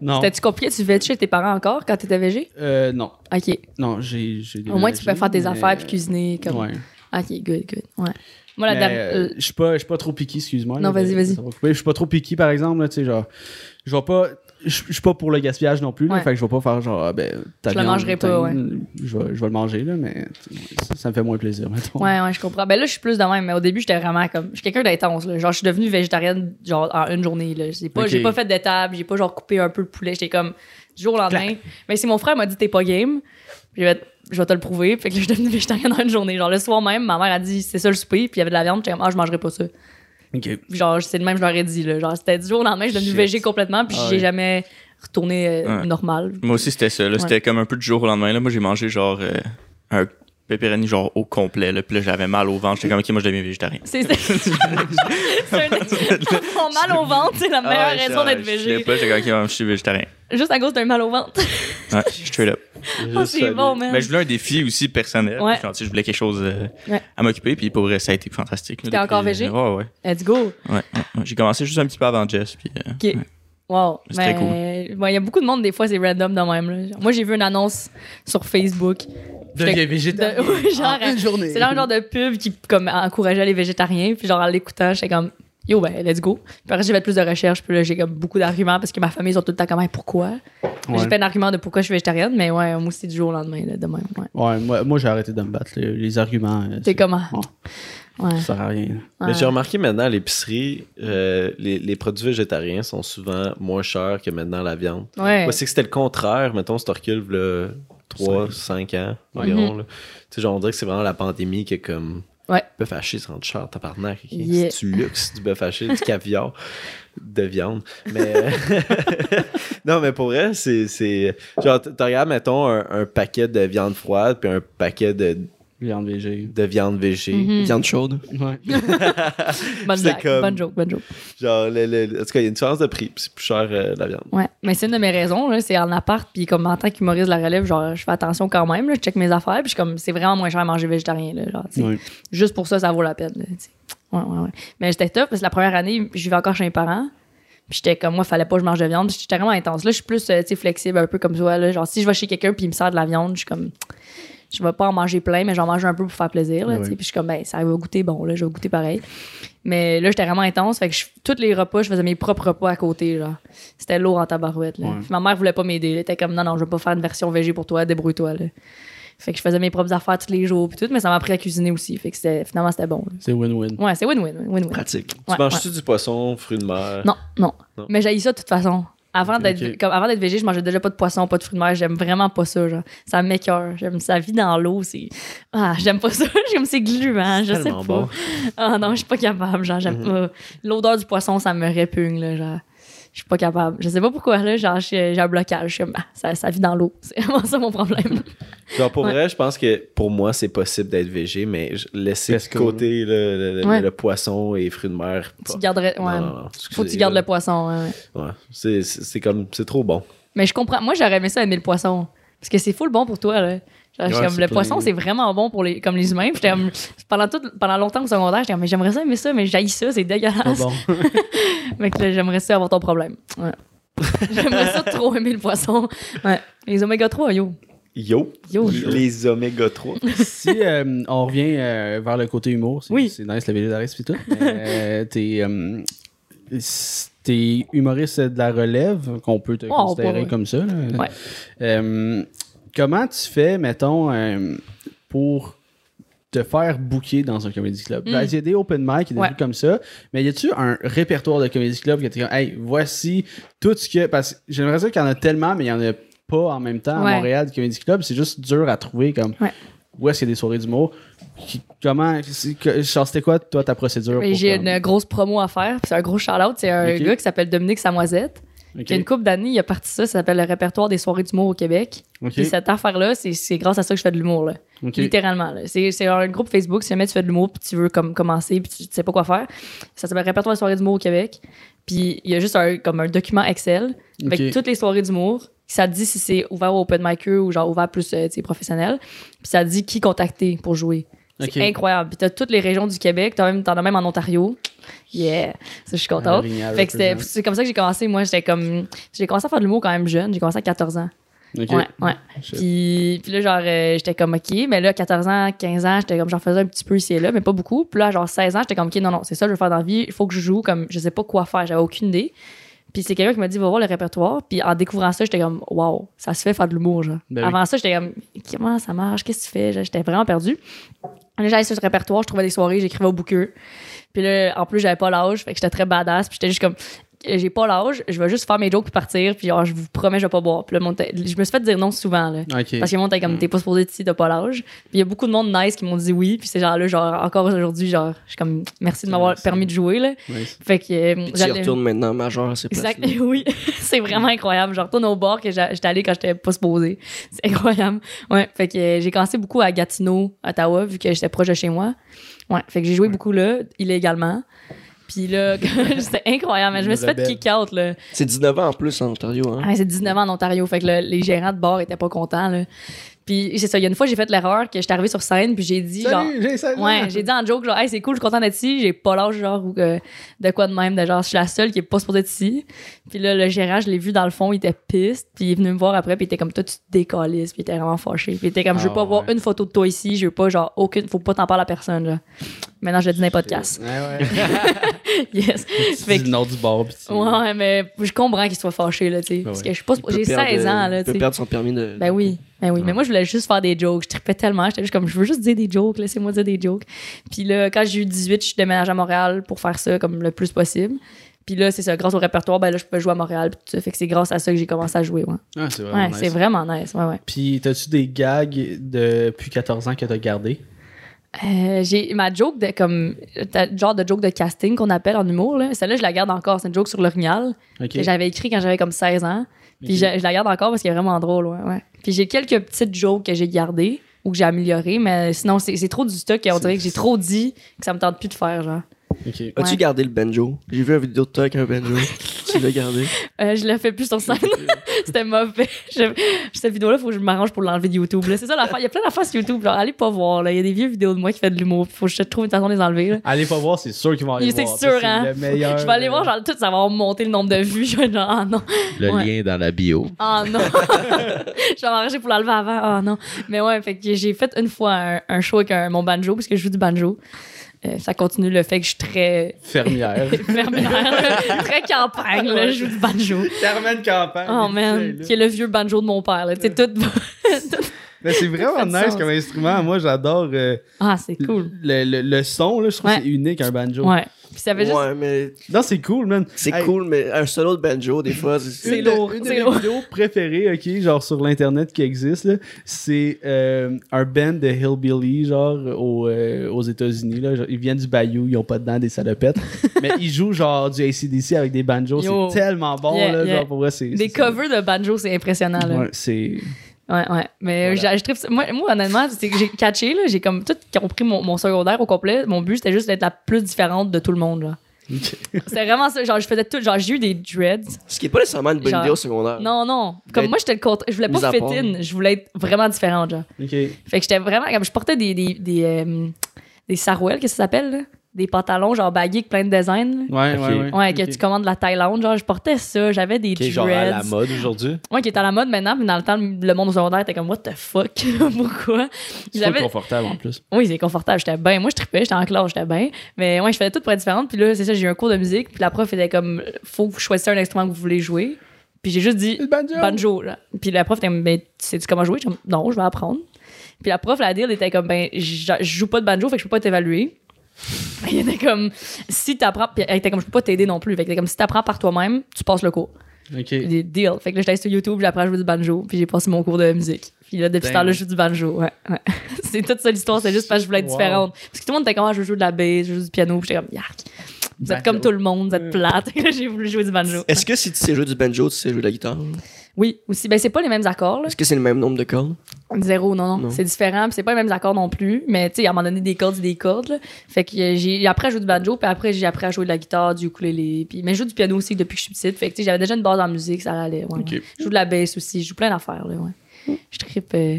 Non. C'était-tu compliqué? Tu vivais chez tes parents encore quand t'étais végé? Euh, non. OK. Non, j'ai. j'ai Au moins, tu peux faire tes mais- affaires puis cuisiner. Comme... Ouais. OK, good, good. Ouais. Moi, la dame. euh, euh, je suis pas, je suis pas trop piqué, excuse-moi. Non, vas-y, vas-y. Je suis pas trop piqué, par exemple, là, tu sais, genre. Je vais pas. Je suis pas pour le gaspillage non plus, là, Ouais. fait que je vais pas faire genre, ah, ben, ta Je le mangerai pas, ouais. Je vais, je vais le manger, là, mais ça, ça me fait moins plaisir, mettons. Ouais, ouais, je comprends. Ben là, je suis plus de même, mais au début, j'étais vraiment comme. Je suis quelqu'un d'intense, là. Genre, je suis devenue végétarienne, genre, en une journée, là. J'ai pas, Ok. j'ai pas fait d'étape, j'ai pas, genre, coupé un peu le poulet. J'étais comme, du jour au lendemain. Mais si mon frère m'a dit, t'es pas game, je vais, je vais te le prouver. Fait que là, je suis devenue végétarienne en une journée. Genre, le soir même, ma mère a dit, c'est ça le souper, puis il y avait de la viande. J'étais comme, ah, je mangerai pas ça. Ok. Genre, c'est le même, je leur ai dit, là. Genre, c'était du jour au lendemain, je suis devenue végé complètement, puis Ah j'ai ouais. jamais retourné euh, Ouais. normal. Moi aussi, c'était ça. là. C'était comme un peu du jour au lendemain. Là. Moi, j'ai mangé genre euh, un pepperoni genre au complet. Là. Puis là, j'avais mal au ventre. J'étais comme, OK, moi, je deviens végétarien. C'est c'est un avoir mal au ventre, c'est la meilleure Ah, raison je- d'être Je savais végé. pas, j'étais comme, OK, je suis végétarien. Juste à cause d'un mal au ventre. Ouais, straight up. Oh, c'est bon, man. Mais je voulais un défi aussi personnel. Ouais. Puis, sais, je voulais quelque chose euh, Ouais. à m'occuper. Puis pour vrai, ça a été fantastique. T'es encore végé? Ouais, ouais. Let's go. ouais. J'ai commencé juste un petit peu avant Jess. Puis, euh, OK. Wow. C'est ouais, il y a beaucoup de monde, des fois, c'est random de même. là. Moi, j'ai vu une annonce sur Facebook. Deviens J'étais- végétarien. de- ouais, genre, En une journée. C'est là un genre de pub qui comme, encourageait les végétariens. Puis genre, en l'écoutant, j'étais comme, yo, ben, let's go. Puis après, j'ai fait plus de recherches. Puis là, j'ai comme beaucoup d'arguments parce que ma famille, ils sont tout le temps comme, Hey, pourquoi? Ouais. J'ai pas d'argument de pourquoi je suis végétarienne, mais ouais, moi aussi, du jour au lendemain, là, de même. Ouais. Ouais, moi, moi j'ai arrêté de me battre. Les, les arguments, euh, T'es c'est- comment? Ouais. Ça sert à rien. Mais j'ai remarqué maintenant à l'épicerie, euh, les, les produits végétariens sont souvent moins chers que maintenant la viande. Ouais. Moi, c'est que c'était le contraire. Mettons, si tu recules, là, 3, 5 ans environ. là. Tu sais, genre, on dirait que c'est vraiment la pandémie qui est comme. Ouais. Bœuf haché, c'est rendu cher, tabarnak. ok? Yeah. C'est du luxe, du bœuf haché, du caviar, de viande? Mais. non, mais pour vrai, c'est. Genre, tu tu regardes, mettons, un, un paquet de viande froide, puis un paquet de, Viande végé. de viande végé. Mhm. Viande chaude. Ouais. Bonne blague. comme- Bonne joke, bonne joke. Genre, le, le- en tout cas, il y a une différence de prix, puis c'est plus cher euh, la viande. Ouais. Mais c'est une de mes raisons, là. C'est en appart, puis comme en tant qu'humoriste de la relève, genre, je fais attention quand même, là. Je check mes affaires, puis je suis comme, c'est vraiment moins cher à manger végétarien, là. Genre. Juste pour ça, ça vaut la peine, là. Ouais, ouais, ouais. Mais j'étais top parce que la première année, je vivais encore chez mes parents. Puis j'étais comme moi, fallait pas que je mange de viande. Puis J'étais vraiment intense. Là, je suis plus euh, tu sais, flexible, un peu comme toi. Là. Genre, si je vais chez quelqu'un puis il me sert de la viande, je suis comme. Je vais pas en manger plein, mais j'en mange un peu pour faire plaisir. Là. Puis je suis comme, ben, ça va goûter bon, là, je vais goûter pareil. Mais là, j'étais vraiment intense. Fait que je- tous les repas, je faisais mes propres repas à côté. Genre. C'était lourd en tabarouette. Là. Ouais. Puis ma mère voulait pas m'aider. Elle était comme, non, non, je vais pas faire une version végé pour toi, débrouille-toi. Là. Fait que je faisais mes propres affaires tous les jours, puis tout, mais ça m'a appris à cuisiner aussi. Fait que c'était- finalement, c'était bon. C'est win-win. Ouais, c'est win-win. win-win. Pratique. Ouais, tu manges-tu du poisson, fruits de mer? Non, non, Non. Mais j'ai ça de toute façon. Avant d'être comme avant d'être végé, je mangeais déjà pas de poisson, pas de fruits de mer. J'aime vraiment pas ça, genre. Ça m'écœure. J'aime ça vit dans l'eau. C'est ah, j'aime pas ça. j'aime c'est gluant. Je sais pas. bon. Ah non, je suis pas capable. Genre, j'aime pas. L'odeur du poisson, ça me répugne là. Genre, je suis pas capable. Je sais pas pourquoi là. Genre, j'ai un blocage. Je suis comme, ah, ça, ça vit dans l'eau. C'est vraiment ça mon problème. Genre, pour Ouais. vrai, je pense que pour moi, c'est possible d'être végé, mais laisser de côté le, le- le- Ouais. le poisson et fruits de mer. tu pas- garderais. Non, Ouais. non, non, Faut que tu gardes là. le poisson. ouais, c'est comme, c'est trop bon. Mais je comprends. Moi, j'aurais aimé ça aimer le poisson. Parce que c'est full bon pour toi, là. Genre, je suis Ouais, comme, le poisson, c'est vraiment bon pour les, comme les humains. Puis j'étais comme- pendant, tout, pendant longtemps au secondaire, j'étais comme, mais j'aimerais ça aimer ça, mais j'haïs ça, c'est dégueulasse. bon. Mais j'aimerais ça avoir ton problème. Ouais. j'aimerais ça trop aimer le poisson. Ouais. Les oméga 3, yo. Yo, Yo. les oméga 3. si euh, on revient euh, vers le côté humour, c'est Oui. c'est nice le végétarisme et tout. euh, t'es euh, t'es humoriste de la relève, qu'on peut te Oh, considérer comme ça. là. Ouais. Comment tu fais, mettons, euh, pour te faire booker dans un comedy club? Mm. Il y a des open mic, il y a des Ouais. trucs comme ça, mais y a-tu un répertoire de comedy club que tu comme, hey, voici tout ce que. Parce que j'aimerais dire qu'il y en a tellement, mais il y en a pas en même temps Ouais. à Montréal de comedy club. C'est juste dur à trouver comme Ouais. où est-ce qu'il y a des soirées d'humour? Qui- Comment. C'était quoi, toi, ta procédure? J'ai comme- une grosse promo à faire. C'est un gros shout-out. C'est un gars qui s'appelle Dominique Samoisette. Ok. Qui a une couple d'années, il a parti ça. Ça s'appelle le répertoire des soirées d'humour au Québec. Ok. Puis cette affaire-là, c'est grâce à ça que je fais de l'humour, là. Ok. Littéralement. C'est un groupe Facebook. Si jamais tu fais de l'humour puis tu veux comme commencer puis tu, tu sais pas quoi faire, ça s'appelle Répertoire des soirées d'humour au Québec. Puis il y a juste un, comme un document Excel avec toutes les soirées d'humour. Ça te dit si c'est ouvert au open micer ou genre ouvert plus euh, professionnel. Puis ça te dit qui contacter pour jouer. C'est incroyable. Puis t'as toutes les régions du Québec. T'en as même, as même en Ontario. Yeah. Ça, je suis contente. C'est comme ça que j'ai commencé. Moi, j'étais comme. J'ai commencé à faire de l'humour quand même jeune. J'ai commencé à 14 ans. Ok. Ouais, ouais. Shit. Puis, puis là, genre, euh, j'étais comme, OK, mais là, 14 ans, 15 ans, j'étais comme, j'en faisais un petit peu ici et là, mais pas beaucoup. Puis là, genre, 16 ans, j'étais comme, OK, non, non, c'est ça, je veux faire dans la vie. Il faut que je joue, comme, je sais pas quoi faire. J'avais aucune idée. Puis c'est quelqu'un qui m'a dit, va voir le répertoire. Puis en découvrant ça, j'étais comme, wow, ça se fait faire de l'humour, genre. Ben oui. Avant ça, j'étais comme, comment ça marche? Qu'est-ce que tu fais? J'étais vraiment perdue. Là, j'allais sur le répertoire, je trouvais des soirées, j'écrivais au booker. Puis là, en plus, j'avais pas l'âge, fait que j'étais très badass. Puis j'étais juste comme, j'ai pas l'âge, je vais juste faire mes jokes puis partir. Puis genre, je vous promets, je vais pas boire. Puis là, mon je me suis fait dire non souvent, là. Ok. Parce que mon t'es comme, t'es pas supposé être ici, t'as pas l'âge. Puis il y a beaucoup de monde nice qui m'ont dit oui. Puis ces gens-là, genre, encore aujourd'hui, genre, je suis comme, merci de m'avoir permis de jouer, là. Fait que, euh, Puis tu retournes maintenant majeur, c'est Exact, oui. c'est vraiment incroyable. Je retourne au bar que j'étais allée quand j'étais pas supposée. C'est incroyable. Ouais. Fait que euh, j'ai commencé beaucoup à Gatineau, Ottawa, vu que j'étais proche de chez moi. Ouais. Fait que j'ai joué beaucoup là, illégalement. Puis là, c'était incroyable. Mais je me suis fait Rebelle. kick out, là. C'est 19 ans en plus en Ontario. Hein? Ah, c'est 19 ans en Ontario. Fait que le- les gérants de bar étaient pas contents, là. Puis c'est ça. Il y a une fois, j'ai fait l'erreur que j'étais arrivée sur scène, puis j'ai dit, genre. Salut, j'ai ça. Ouais, j'ai dit en joke, genre, hey, c'est cool, je suis content d'être ici, j'ai pas l'âge, genre, ou que- de quoi de même, de genre, je suis la seule qui est pas supposée être ici. Puis là, le gérant, je l'ai vu dans le fond, il était piste, puis il est venu me voir après, puis il était comme, toi, tu te décalisses, puis il était vraiment fâché. Puis il était comme, je veux Ah, pas voir ouais. une photo de toi ici, je veux pas, genre, aucune, faut pas t'en parler à personne, genre. Maintenant, je le dis dans les podcasts. Ouais, ouais. yes. Tu Fait dis que- le nom du bar. puis tu- Ouais, mais je comprends qu'il soit fâché, là, tu sais. Parce que je suis pas, j'ai perdre, 16 ans, euh, là, Il tu peut sais. perdre son permis de. Ben oui, ben oui. Mais moi, je voulais juste faire des jokes. Je trippais tellement. J'étais juste comme, je veux juste dire des jokes, laissez-moi dire des jokes. Puis là, quand j'ai eu 18, je suis déménagée à Montréal pour faire ça comme le plus possible. Puis là, c'est ça, grâce au répertoire, ben là, je peux jouer à Montréal. Puis tout ça. Fait que c'est grâce à ça que j'ai commencé à jouer, ouais. Ah, c'est vraiment Ouais, nice. c'est vraiment nice, ouais, ouais. Puis, t'as-tu des gags depuis 14 ans que t'as gardé? Euh, j'ai ma joke de comme genre de joke de casting qu'on appelle en humour là celle-là je la garde encore c'est une joke sur l'orignal Ok. que j'avais écrit quand j'avais comme 16 ans puis je, je la garde encore parce qu'elle est vraiment drôle ouais, ouais. puis j'ai quelques petites jokes que j'ai gardées ou que j'ai améliorées mais sinon c'est c'est trop du stock et on dirait que j'ai trop dit que ça me tente plus de faire genre Ok. As-tu Ouais. gardé le banjo? J'ai vu une vidéo de toi avec un banjo. tu l'as gardé? Euh, je le fais plus sur scène c'était mauvais Je- cette vidéo là faut que je m'arrange pour l'enlever de YouTube c'est ça l'affaire il y a plein d'affaires sur YouTube genre allez pas voir là il y a des vieux vidéos de moi qui fait de l'humour faut que je trouve une façon de les enlever là. Allez pas voir, c'est sûr qu'ils vont aller C'est voir. sûr, Ça, hein. le meilleur. je vais aller voir genre tout ça va monter le nombre de vues je vais être genre ah non Le Ouais. lien dans la bio. Ah non! je vais m'arranger pour l'enlever avant. Ah non. Mais ouais, fait que j'ai fait une fois un, un show avec un- mon banjo, parce que je joue du banjo. Euh, ça continue le fait que je suis très Fermière. fermière, très campagne, là, je joue du banjo. Carmen Campagne. Oh man, qui est le vieux banjo de mon père, là. C'est tout. Mais c'est vraiment nice sens. comme instrument. Moi, j'adore euh, Ah, c'est cool. le, le, le son. Là, je trouve Ouais. que c'est unique, un banjo. Ouais. Puis ça fait juste. Ouais, mais Non, c'est cool, man. c'est Hey, cool, mais un solo de banjo, des fois, c'est- C'est une de- lourd, Une de c'est mes lourd. vidéos préférées, ok, genre sur l'internet qui existe, là, c'est euh, un band de hillbilly, genre au, euh, aux États-Unis. Ils viennent du Bayou, ils ont pas dedans des salopettes, mais ils jouent genre du ACDC avec des banjos. C'est tellement bon, Yeah, là, yeah. genre pour vrai, c'est. Des covers de banjo, c'est impressionnant. Là. Ouais, c'est. Ouais, ouais. Mais Voilà. j'ai- je ça. moi, moi, honnêtement, c'est que j'ai catché, là, j'ai comme tout compris mon, mon secondaire au complet. Mon but, c'était juste d'être la plus différente de tout le monde. Là. C'était vraiment ça. Genre, je faisais tout. Genre, j'ai eu des dreads. Ce qui est pas nécessairement une bonne Genre- idée au secondaire. Non, non. Comme moi, j'étais le contre. Je voulais pas fit in. Je voulais être vraiment différente, genre. Ok. Fait que j'étais vraiment. Comme je portais des. des, des, euh, des sarouels, qu'est-ce que ça s'appelle, là? Des pantalons, genre bagués avec plein de designs. Ouais, ouais, ouais. Ouais, que tu commandes de la Thaïlande, genre, je portais ça, j'avais des Qui est genre à la mode aujourd'hui? Ouais, qui est à la mode maintenant, mais dans le temps, le monde au secondaire était comme, what the fuck? Pourquoi? C'est confortable en plus. Oui, c'est confortable, j'étais bien. Moi, je trippais, j'étais en classe, j'étais bien. Mais ouais, je faisais tout pour être différente. Puis là, c'est ça, j'ai eu un cours de musique, puis la prof était comme, faut que vous choisissiez un instrument que vous voulez jouer. Puis j'ai juste dit, Le banjo! banjo. Là. Puis la prof était comme, ben, sais-tu comment jouer? Comme, non, je vais apprendre. Puis la prof, la deal, était comme, ben, je je joue pas de banjo, fait que je peux pas t'évaluer. Il était comme, si t'apprends, puis elle était comme, je peux pas t'aider non plus. Fait que comme, si t'apprends par toi-même, tu passes le cours. Ok. Des deal. Fait que là, j'étais sur YouTube, j'ai appris à jouer du banjo, puis j'ai passé mon cours de musique. Puis là, depuis ce temps-là, je joue du banjo. Ouais, ouais. c'est toute ça l'histoire, c'est juste parce que je voulais être Wow. différente. Parce que tout le monde était comme, ah, je jouer de la bass, je joue du piano, puis j'étais comme, yark. Vous êtes Banjo. comme tout le monde, vous êtes plate. Là, j'ai voulu jouer du banjo. Est-ce que si tu sais jouer du banjo, tu sais jouer de la guitare? Oui, aussi. Ben, c'est pas les mêmes accords, là. Est-ce que c'est le même nombre de cordes? Zéro, non, non. Non. C'est différent, puis c'est pas les mêmes accords non plus. Mais tu sais, à un moment donné, des cordes, c'est des cordes. là. Fait que euh, j'ai appris à jouer du banjo, puis après, j'ai appris à jouer de la guitare, du ukulélé. Puis, mais je joue du piano aussi depuis que je suis petite. Fait que tu sais, j'avais déjà une base en musique, ça allait. Ouais, Ok. ouais. Je joue de la bass aussi, je joue plein d'affaires, là, ouais. Je trippe, euh,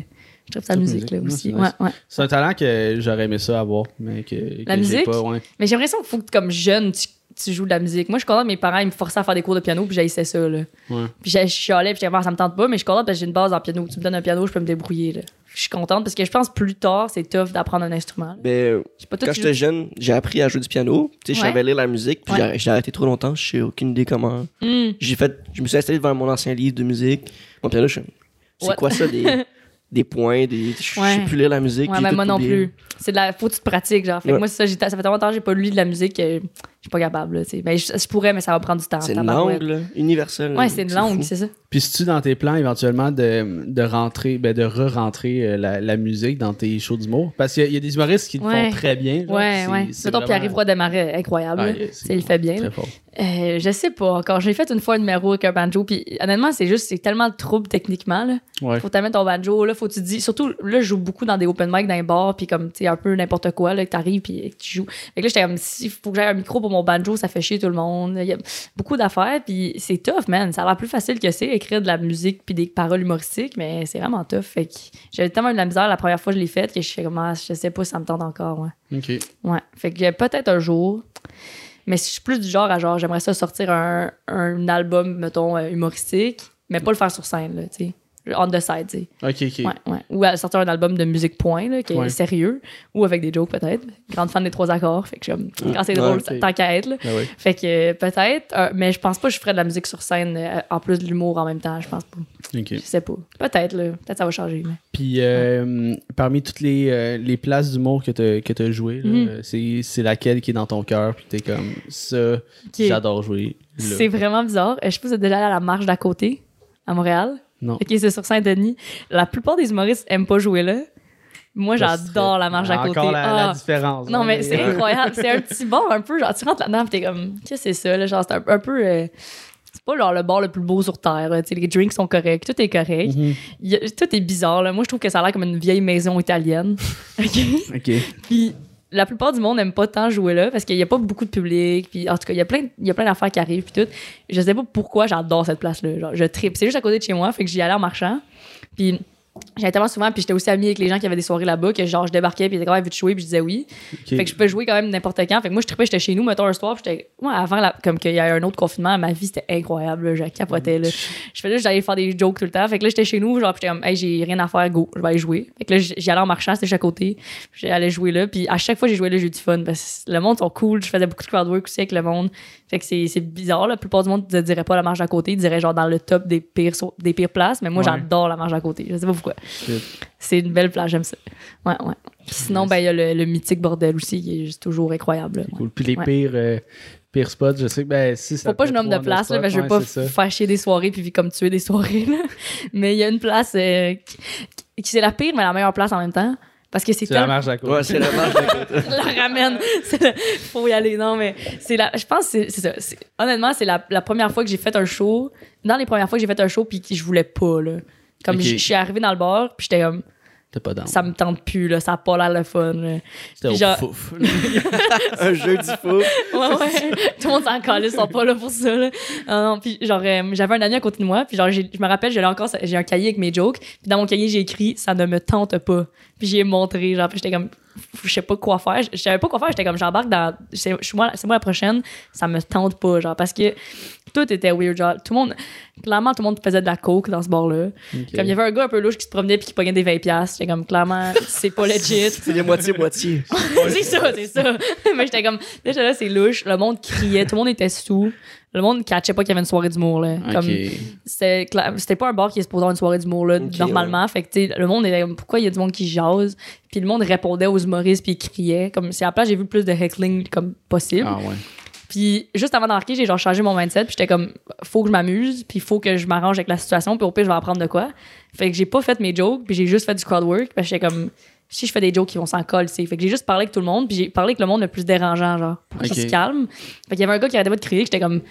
je sa musique, là, aussi. Ouais, c'est Ouais, ouais. C'est un talent que j'aurais aimé ça avoir, mais que. que La j'ai musique? Pas, ouais. Mais j'ai l'impression qu'il faut que, comme jeune, tu, tu joues de la musique. Moi, je suis contente, mes parents, ils me forçaient à faire des cours de piano, puis j'haïssais ça, là. Ouais. Puis je chialais, puis j'étais Ah, ça me tente pas, mais je suis contente parce que j'ai une base en piano. Tu me donnes un piano, je peux me débrouiller, là. Je suis contente parce que je pense plus tard, c'est tough d'apprendre un instrument. Ben, pas quand j'étais jeune, j'ai appris à jouer du piano. Tu sais, je savais lire la musique, puis Ouais. j'ai- arrêté trop longtemps. Je sais aucune idée comment. Hmm. J'ai fait, je me suis installé devant mon ancien livre de musique. Mon piano, je c'est quoi ça, des, des points, des, je Ouais. sais plus lire la musique. Ouais, tout moi non plus. C'est de la. Faut que tu te pratiques, genre. Fait que moi, ça, ça fait tellement longtemps que j'ai pas lu de la musique que je suis pas capable, là, tu sais. Ben, je, je pourrais, mais ça va prendre du temps. C'est une langue, là, universelle. Ouais, c'est une langue, c'est ça. Puis si tu dans tes plans éventuellement de, de rentrer, ben de re-rentrer euh, la, la musique dans tes shows d'humour? Parce qu'il y, a- il y a des humoristes qui le Ouais. font très bien. genre, Ouais, c'est- ouais. Mettons, Pierre-Yves Roy Desmarais, incroyable. Ah, yeah, il le fait bien. là. Très fort. Euh, je sais pas encore. J'ai fait une fois un numéro avec un banjo, puis honnêtement, c'est juste, c'est tellement de trouble techniquement, là. Ouais. Faut t'amener ton banjo, là, faut que tu dis, surtout, là, je joue beaucoup dans des open mic, dans les bars, puis comme, tu sais, un peu n'importe quoi, là, que t'arrives, puis que tu joues. Fait que là, j'étais comme, si faut que j'aie un micro pour mon banjo, ça fait chier tout le monde. Il y a beaucoup d'affaires, puis c'est tough, man. Ça a l'air plus facile que c'est, écrire de la musique, puis des paroles humoristiques, mais c'est vraiment tough. Fait que j'avais tellement eu de la misère la première fois que je l'ai faite que je fais comme, ah, je sais pas si ça me tente encore, ouais. Ok. Ouais. Fait que peut-être un jour. Mais je suis plus du genre à genre, j'aimerais ça sortir un, un album, mettons, euh, humoristique, mais pas le faire sur scène, là, tu sais. On the side, tu sais. Ok, ok. Ouais, ouais. Ou à sortir un album de musique point, là, qui est Ouais. sérieux, ou avec des jokes peut-être. Grande fan des trois accords, fait que je suis comme, quand c'est drôle, ok. tant qu'à être, là. Ah ouais. Fait que euh, peut-être, euh, mais je pense pas que je ferais de la musique sur scène euh, en plus de l'humour en même temps, je pense pas. Ok. Je sais pas. Peut-être, là. Peut-être ça va changer, mais. Puis euh, parmi toutes les, les places d'humour que tu as joué, Mhm. c'est laquelle qui est dans ton cœur? Puis t'es comme ça, j'adore jouer. C'est vraiment bizarre. Je sais pas si vous êtes déjà allé à la marche d'à côté, à Montréal. Non. Ok, c'est sur Saint-Denis. La plupart des humoristes aiment pas jouer là. Moi, j'adore la marche d'à côté. Encore la, la Ah. différence. Non, hein, mais c'est incroyable. C'est un petit bar un peu. Genre, tu rentres là-dedans, t'es comme, qu'est-ce que c'est ça, là? Genre, c'est un, un peu. euh, c'est pas genre le bar le plus beau sur Terre. là. Les drinks sont corrects, tout est correct. Mhm. A- tout est bizarre. Là. Moi, je trouve que ça a l'air comme une vieille maison italienne. OK? Ok. Puis la plupart du monde n'aime pas tant jouer là parce qu'il n'y a pas beaucoup de public. Puis en tout cas, il y a plein, il y a plein d'affaires qui arrivent. Puis tout. Je sais pas pourquoi j'adore cette place-là. Genre, je tripe. C'est juste à côté de chez moi. Fait que j'y allais en marchant. Puis j'allais tellement souvent. Puis j'étais aussi amie avec les gens qui avaient des soirées là-bas. Que genre, je débarquais. Puis ils étaient quand même, veux-tu jouer? Puis je disais oui. Fait que je peux jouer quand même n'importe quand. Fait que moi, je trippais, j'étais chez nous, mettons un soir, puis j'étais, moi, avant, la- comme qu'il y a eu un autre confinement, ma vie, c'était incroyable, là, je capotais, là. Je faisais juste, j'allais faire des jokes tout le temps. Fait que là, j'étais chez nous, genre, j'étais comme, hey, j'ai rien à faire, go, je vais aller jouer. Fait que là, j'y allais en marchant, c'était à côté. J'allais jouer là, puis à chaque fois que j'ai joué là, j'ai eu du fun, parce que le monde sont cool, je faisais beaucoup de crowd work aussi avec le monde. Fait que c'est bizarre, là. La plupart du monde ne dirait pas la marche à côté, ils diraient genre dans le top des pires, des pires places, mais moi, Ouais. j'adore la marche à côté. Je sais pas pourquoi. C'est une belle plage, j'aime ça. Ouais, ouais. Puis sinon, ben, il y a le, le mythique bordel aussi, qui est juste toujours incroyable. là. Cool. Puis les Ouais. pires, euh, pires spots, je sais que ben, si ça Faut pas que je nomme de place, là, parce que je veux spot, pas ouais, chier des soirées puis comme tuer des soirées. là. Mais il y a une place euh, qui, qui- c'est la pire, mais la meilleure place en même temps. Parce que c'est C'est la marche à côté. Ouais, c'est la marche d'à côté. la ramène. Le- faut y aller. Non, mais c'est la. Je pense que c'est ça. Honnêtement, c'est la, la première fois que j'ai fait un show. Dans les premières fois que j'ai fait un show, puis que je voulais pas, là. Comme je suis arrivée dans le bar, puis j'étais comme, T'es pas dans. ça me tente plus, là. Ça a pas l'air le fun. C'était genre- fouf. Un jeudi fou. Ouais, ouais. Tout le monde s'en calait, ils sont pas là pour ça, là. Non, puis genre, euh, j'avais un ami à côté de moi, puis genre, j'ai- je me rappelle, j'allais encore, j'ai un cahier avec mes jokes, puis dans mon cahier, j'ai écrit, ça ne me tente pas. Puis j'ai montré, genre, puis j'étais comme, je sais pas quoi faire. Je savais pas quoi faire, j'étais comme, j'embarque dans, c'est moi, c'est moi la prochaine, ça me tente pas, genre, parce que tout était weird, genre, tout le monde, clairement, tout le monde faisait de la coke dans ce bar-là. Comme il y avait un gars un peu louche qui se promenait puis qui pognait des 20 piastres, j'étais comme, clairement, c'est pas legit. C'est les moitié-moitié. c'est ça, c'est ça. Mais j'étais comme, déjà là, c'est louche. Le monde criait, tout le monde était sous. Le monde catchait pas qu'il y avait une soirée d'humour, là. Comme, Ok. c'était pas un bar qui est supposé avoir une soirée d'humour, là, normalement. Fait que, tu sais, le monde était comme, pourquoi il y a du monde qui jase? Puis le monde répondait aux humoristes puis il criait. Comme, c'est à la place, j'ai vu le plus de heckling comme possible. Ah ouais. Puis juste avant d'embarquer, j'ai genre changé mon mindset, puis j'étais comme faut que je m'amuse, puis faut que je m'arrange avec la situation, puis au pire je vais apprendre de quoi. Fait que j'ai pas fait mes jokes, puis j'ai juste fait du crowd work, parce que j'étais comme si je fais des jokes qui vont s'en coller, c'est fait que j'ai juste parlé avec tout le monde, puis j'ai parlé avec le monde le plus dérangeant genre pour qu'il Ok. se calme. Fait qu'il y avait un gars qui arrêtait pas de crier, que j'étais comme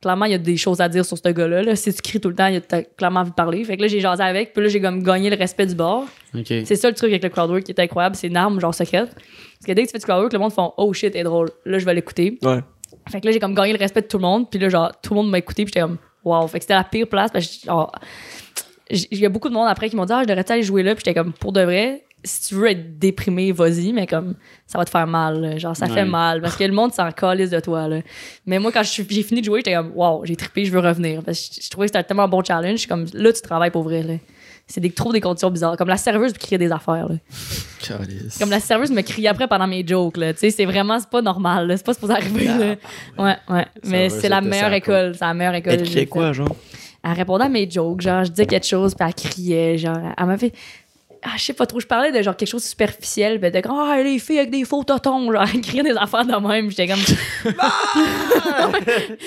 clairement il y a des choses à dire sur ce gars-là là. si tu cries tout le temps, il a t'as clairement envie de parler. Fait que là j'ai jasé avec, puis là j'ai comme gagné le respect du. Ok. C'est ça le truc avec le crowd work qui est incroyable, c'est une arme genre secrète. Parce que dès que tu fais du crowd work, le monde font oh shit, est drôle. Là je vais l'écouter. Ouais. Fait que là, j'ai comme gagné le respect de tout le monde. Puis là, genre, tout le monde m'a écouté. Puis j'étais comme, wow. Fait que c'était la pire place. Parce que, genre, il y a beaucoup de monde après qui m'ont dit, ah, je devrais aller jouer là. Puis j'étais comme, pour de vrai, si tu veux être déprimé, vas-y. Mais comme, ça va te faire mal. là. Genre, ça Ouais. fait mal. Parce que le monde s'en calisse de toi, là. Mais moi, quand j'ai fini de jouer, j'étais comme, wow, j'ai trippé, je veux revenir. Parce que je, je trouvais que c'était tellement un bon challenge. Comme, là, tu travailles pour vrai, là. C'est des, trop des conditions bizarres. Comme la serveuse me criait des affaires, là. Comme la serveuse me criait après pendant mes jokes, là. C'est vraiment, c'est pas normal, là. C'est pas supposé arriver, là. Ouais, ouais. Mais c'est la meilleure école. C'est la meilleure école. Elle criait quoi, genre? Elle répondait à mes jokes, genre, je disais quelque chose, puis elle criait, genre, elle m'a fait. Ah, je sais pas trop, je parlais de genre quelque chose de superficiel, ben de ah, les filles avec des faux totons, genre, criait des affaires de même, j'étais comme.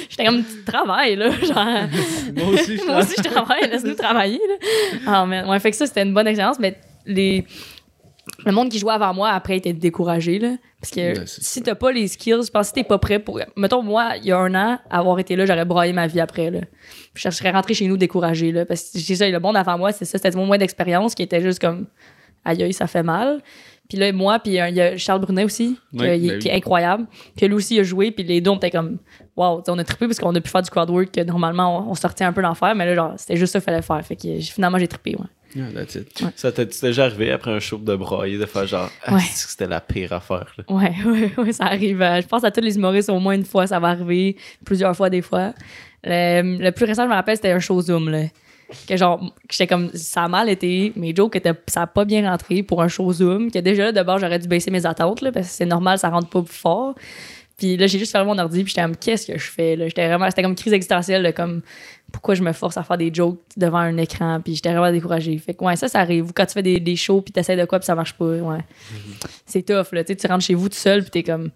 j'étais comme, tu travailles, là, genre. Moi aussi, je Moi aussi, je travaille, laisse-nous travailler. Là. Ah, man. Ouais, fait que ça, c'était une bonne expérience, mais les... le monde qui jouait avant moi, après, était découragé. Là, parce que Ouais, c'est si t'as pas les skills, je pense que t'es pas prêt pour. Mettons, moi, il y a un an, avoir été là, j'aurais broyé ma vie après. Là. Je serais rentré chez nous découragé. Là, parce que c'est ça, le monde avant moi, c'est ça, c'était mon moins d'expérience qui était juste comme aïe, ça fait mal. Puis là, moi, puis euh, il y a Charles Brunet aussi, ben qui oui. est incroyable. Que lui aussi a joué, puis les deux, on était comme, wow, on a trippé parce qu'on a pu faire du crowd work que normalement, on, on sortait un peu d'enfer, mais là, genre, c'était juste ça qu'il fallait faire. Fait que finalement, j'ai trippé, ouais. Yeah, that's it. Ça t'est déjà arrivé après un show de broyer de faire genre, ah, Ouais. que c'était la pire affaire. là? Ouais, ouais, ouais, ça arrive. Euh, Je pense à tous les humoristes, au moins une fois, ça va arriver. Plusieurs fois, des fois. Le, le plus récent, je me rappelle, c'était un show Zoom, là. Que genre, j'étais comme, ça a mal été, mes jokes étaient, ça a pas bien rentré pour un show Zoom. Que déjà, là, de bord, j'aurais dû baisser mes attentes, là, parce que c'est normal, ça rentre pas fort. Puis là, j'ai juste fermé mon ordi, puis j'étais comme, qu'est-ce que je fais, là? J'étais vraiment, c'était comme une crise existentielle, de comme, pourquoi je me force à faire des jokes devant un écran, puis j'étais vraiment découragée. Fait que, ouais, ça, ça arrive. Quand tu fais des, des shows, puis t'essaies de quoi, puis ça marche pas, ouais. C'est tough, là. Tu rentres chez vous tout seul, puis t'es comme,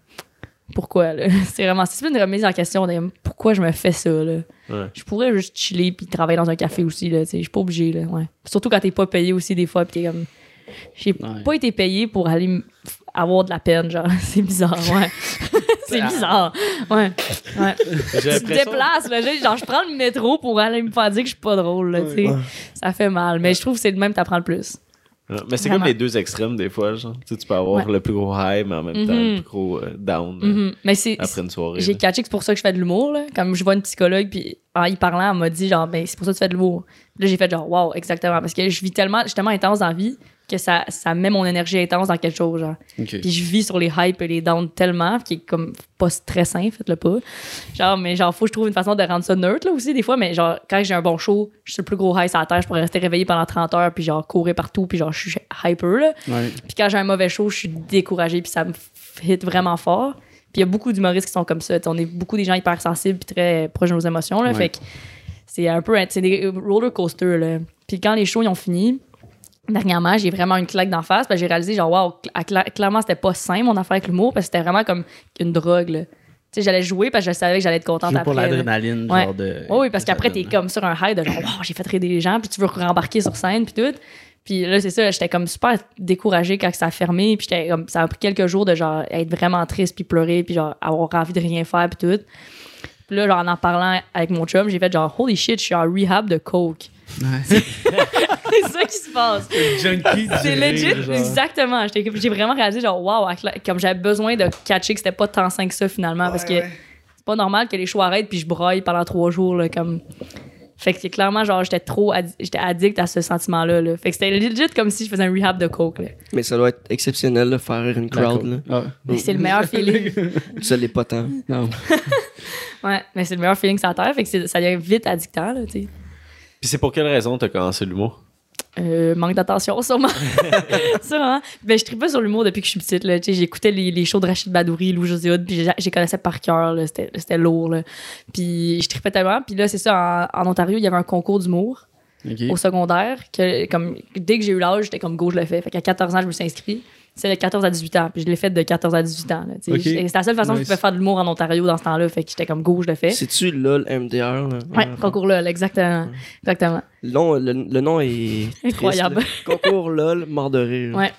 pourquoi, là? C'est vraiment, c'est une remise en question de pourquoi je me fais ça, là. Ouais. Je pourrais juste chiller puis travailler dans un café aussi, là. Je suis pas obligée, là, ouais. Surtout quand t'es pas payé aussi, des fois, puis t'es comme, j'ai Ouais. pas été payé pour aller avoir de la peine, genre. C'est bizarre, ouais. c'est bizarre, ouais. ouais. Tu te déplaces, là. Genre, je prends le métro pour aller me faire dire que je suis pas drôle, là, tu sais. Ça fait mal. Mais je trouve que c'est le même, t'apprends le plus. Ouais, Mais c'est comme les deux extrêmes des fois, genre. Tu, sais, tu peux avoir Ouais. le plus gros high, mais en même temps Mhm. le plus gros euh, down là, Mhm. Mais après une soirée. J'ai catché que c'est pour ça que je fais de l'humour, là. Comme je vois une psychologue, puis en y parlant, elle m'a dit, genre, ben, c'est pour ça que tu fais de l'humour. Là, j'ai fait, genre, wow, exactement. Parce que je vis tellement, je suis tellement intense dans la vie que ça, ça met mon énergie intense dans quelque chose, genre. Puis je vis sur les hypes et les downs tellement, qui est comme pas stressant, faites-le pas. Genre, mais genre, faut que je trouve une façon de rendre ça neutre, là, aussi, des fois. Mais genre, quand j'ai un bon show, je suis le plus gros high sur la terre, je pourrais rester réveillé pendant 30 heures, puis genre, courir partout, puis genre, je suis hyper, là. Ouais. Puis quand j'ai un mauvais show, je suis découragée, puis ça me hit vraiment fort. Puis il y a beaucoup d'humoristes qui sont comme ça. T'sais, on est beaucoup des gens hyper sensibles puis très proches de nos émotions. Là, Ouais. Fait que c'est un peu c'est des roller coasters. Là. Puis quand les shows ils ont fini, dernièrement, j'ai vraiment une claque d'en face. J'ai réalisé, genre, cla- cla- clairement, c'était pas sain, mon affaire avec l'humour, parce que c'était vraiment comme une drogue, là. Tu sais, j'allais jouer parce que je savais que j'allais être contente après. pour l'adrénaline, Ouais. genre de. Oui, oui, parce qu'après, t'es là. comme sur un high de genre, wow, j'ai fait rire des gens, puis tu veux rembarquer sur scène, puis tout. Puis là, c'est ça, j'étais comme super découragée quand ça a fermé, puis j'étais comme, ça a pris quelques jours de genre être vraiment triste, puis pleurer, puis genre avoir envie de rien faire, puis tout. Puis là, genre, en en parlant avec mon chum, j'ai fait genre, holy shit, je suis en rehab de coke. Ouais. c'est ça qui se passe. Junkie C'est legit, genre. exactement. J'étais- J'ai vraiment réalisé, genre, wow, comme j'avais besoin de catcher que c'était pas tant sain que ça finalement, parce que Ouais, c'est pas normal que les shows arrêtent puis je broille pendant trois jours, là, comme. Fait que c'est clairement, genre, j'étais trop, addi- j'étais addict à ce sentiment-là, là. Fait que c'était legit comme si je faisais un rehab de coke, là. Mais ça doit être exceptionnel, de faire une crowd. Là. Ah. Mais c'est le meilleur feeling. Ça l'est pas tant. Non. Ouais, mais c'est le meilleur feeling sur la terre, fait que ça devient vite addictant, là, tu sais. Puis c'est pour quelle raison t'as commencé l'humour? Euh, manque d'attention, sûrement. sûrement. Ben, je tripais sur l'humour depuis que je suis petite. Là. Tu sais, J'écoutais les, les shows de Rachid Badouri, Lou José puis j'ai- connaissais par cœur. C'était c'était lourd. Là. Puis je tripais tellement. Puis là, c'est ça, en, en Ontario, il y avait un concours d'humour au secondaire. Que, comme, dès que j'ai eu l'âge, j'étais comme go, je le fais. Fait qu'à 14 ans, je me suis inscrit. C'est de 14 à 18 ans. Puis je l'ai fait de 14 à 18 ans. là. C'était la seule façon que je pouvais faire de l'humour en Ontario dans ce temps-là. Fait que j'étais comme go, je le fais. C'est-tu LOL MDR? Là? Ouais, concours là, exactement. Exactement. Le nom, le, le nom est. Incroyable. Concours LOL, mort de rire. Ouais.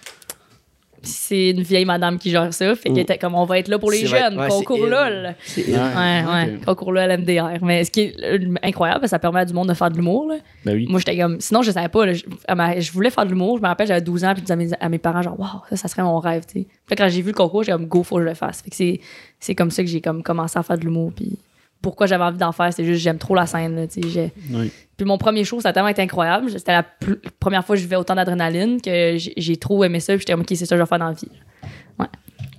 Puis c'est une vieille madame qui gère ça. Fait qu'elle Mm. était comme, on va être là pour les jeunes. ouais, concours. LOL. C'est Ouais. Ouais, ouais. ok. Concours LOL MDR. Mais ce qui est euh, incroyable, ça permet à du monde de faire de l'humour. là. Ben oui. Moi, j'étais comme. Sinon, je savais pas. là, je, à ma- je voulais faire de l'humour. Je me rappelle, j'avais 12 ans. Puis je disais à mes, à mes parents, genre, waouh, ça, ça serait mon rêve. tu sais. Puis là, quand j'ai vu le concours, j'ai comme, go, faut que je le fasse. Fait que c'est, c'est comme ça que j'ai comme commencé à faire de l'humour. Puis pourquoi j'avais envie d'en faire, c'est juste, j'aime trop la scène. là, Oui. puis mon premier show, ça a tellement été incroyable. C'était la plus- première fois que je vivais autant d'adrénaline que j'ai trop aimé ça. Puis j'étais comme, OK, c'est ça que je vais faire dans la vie. Ouais.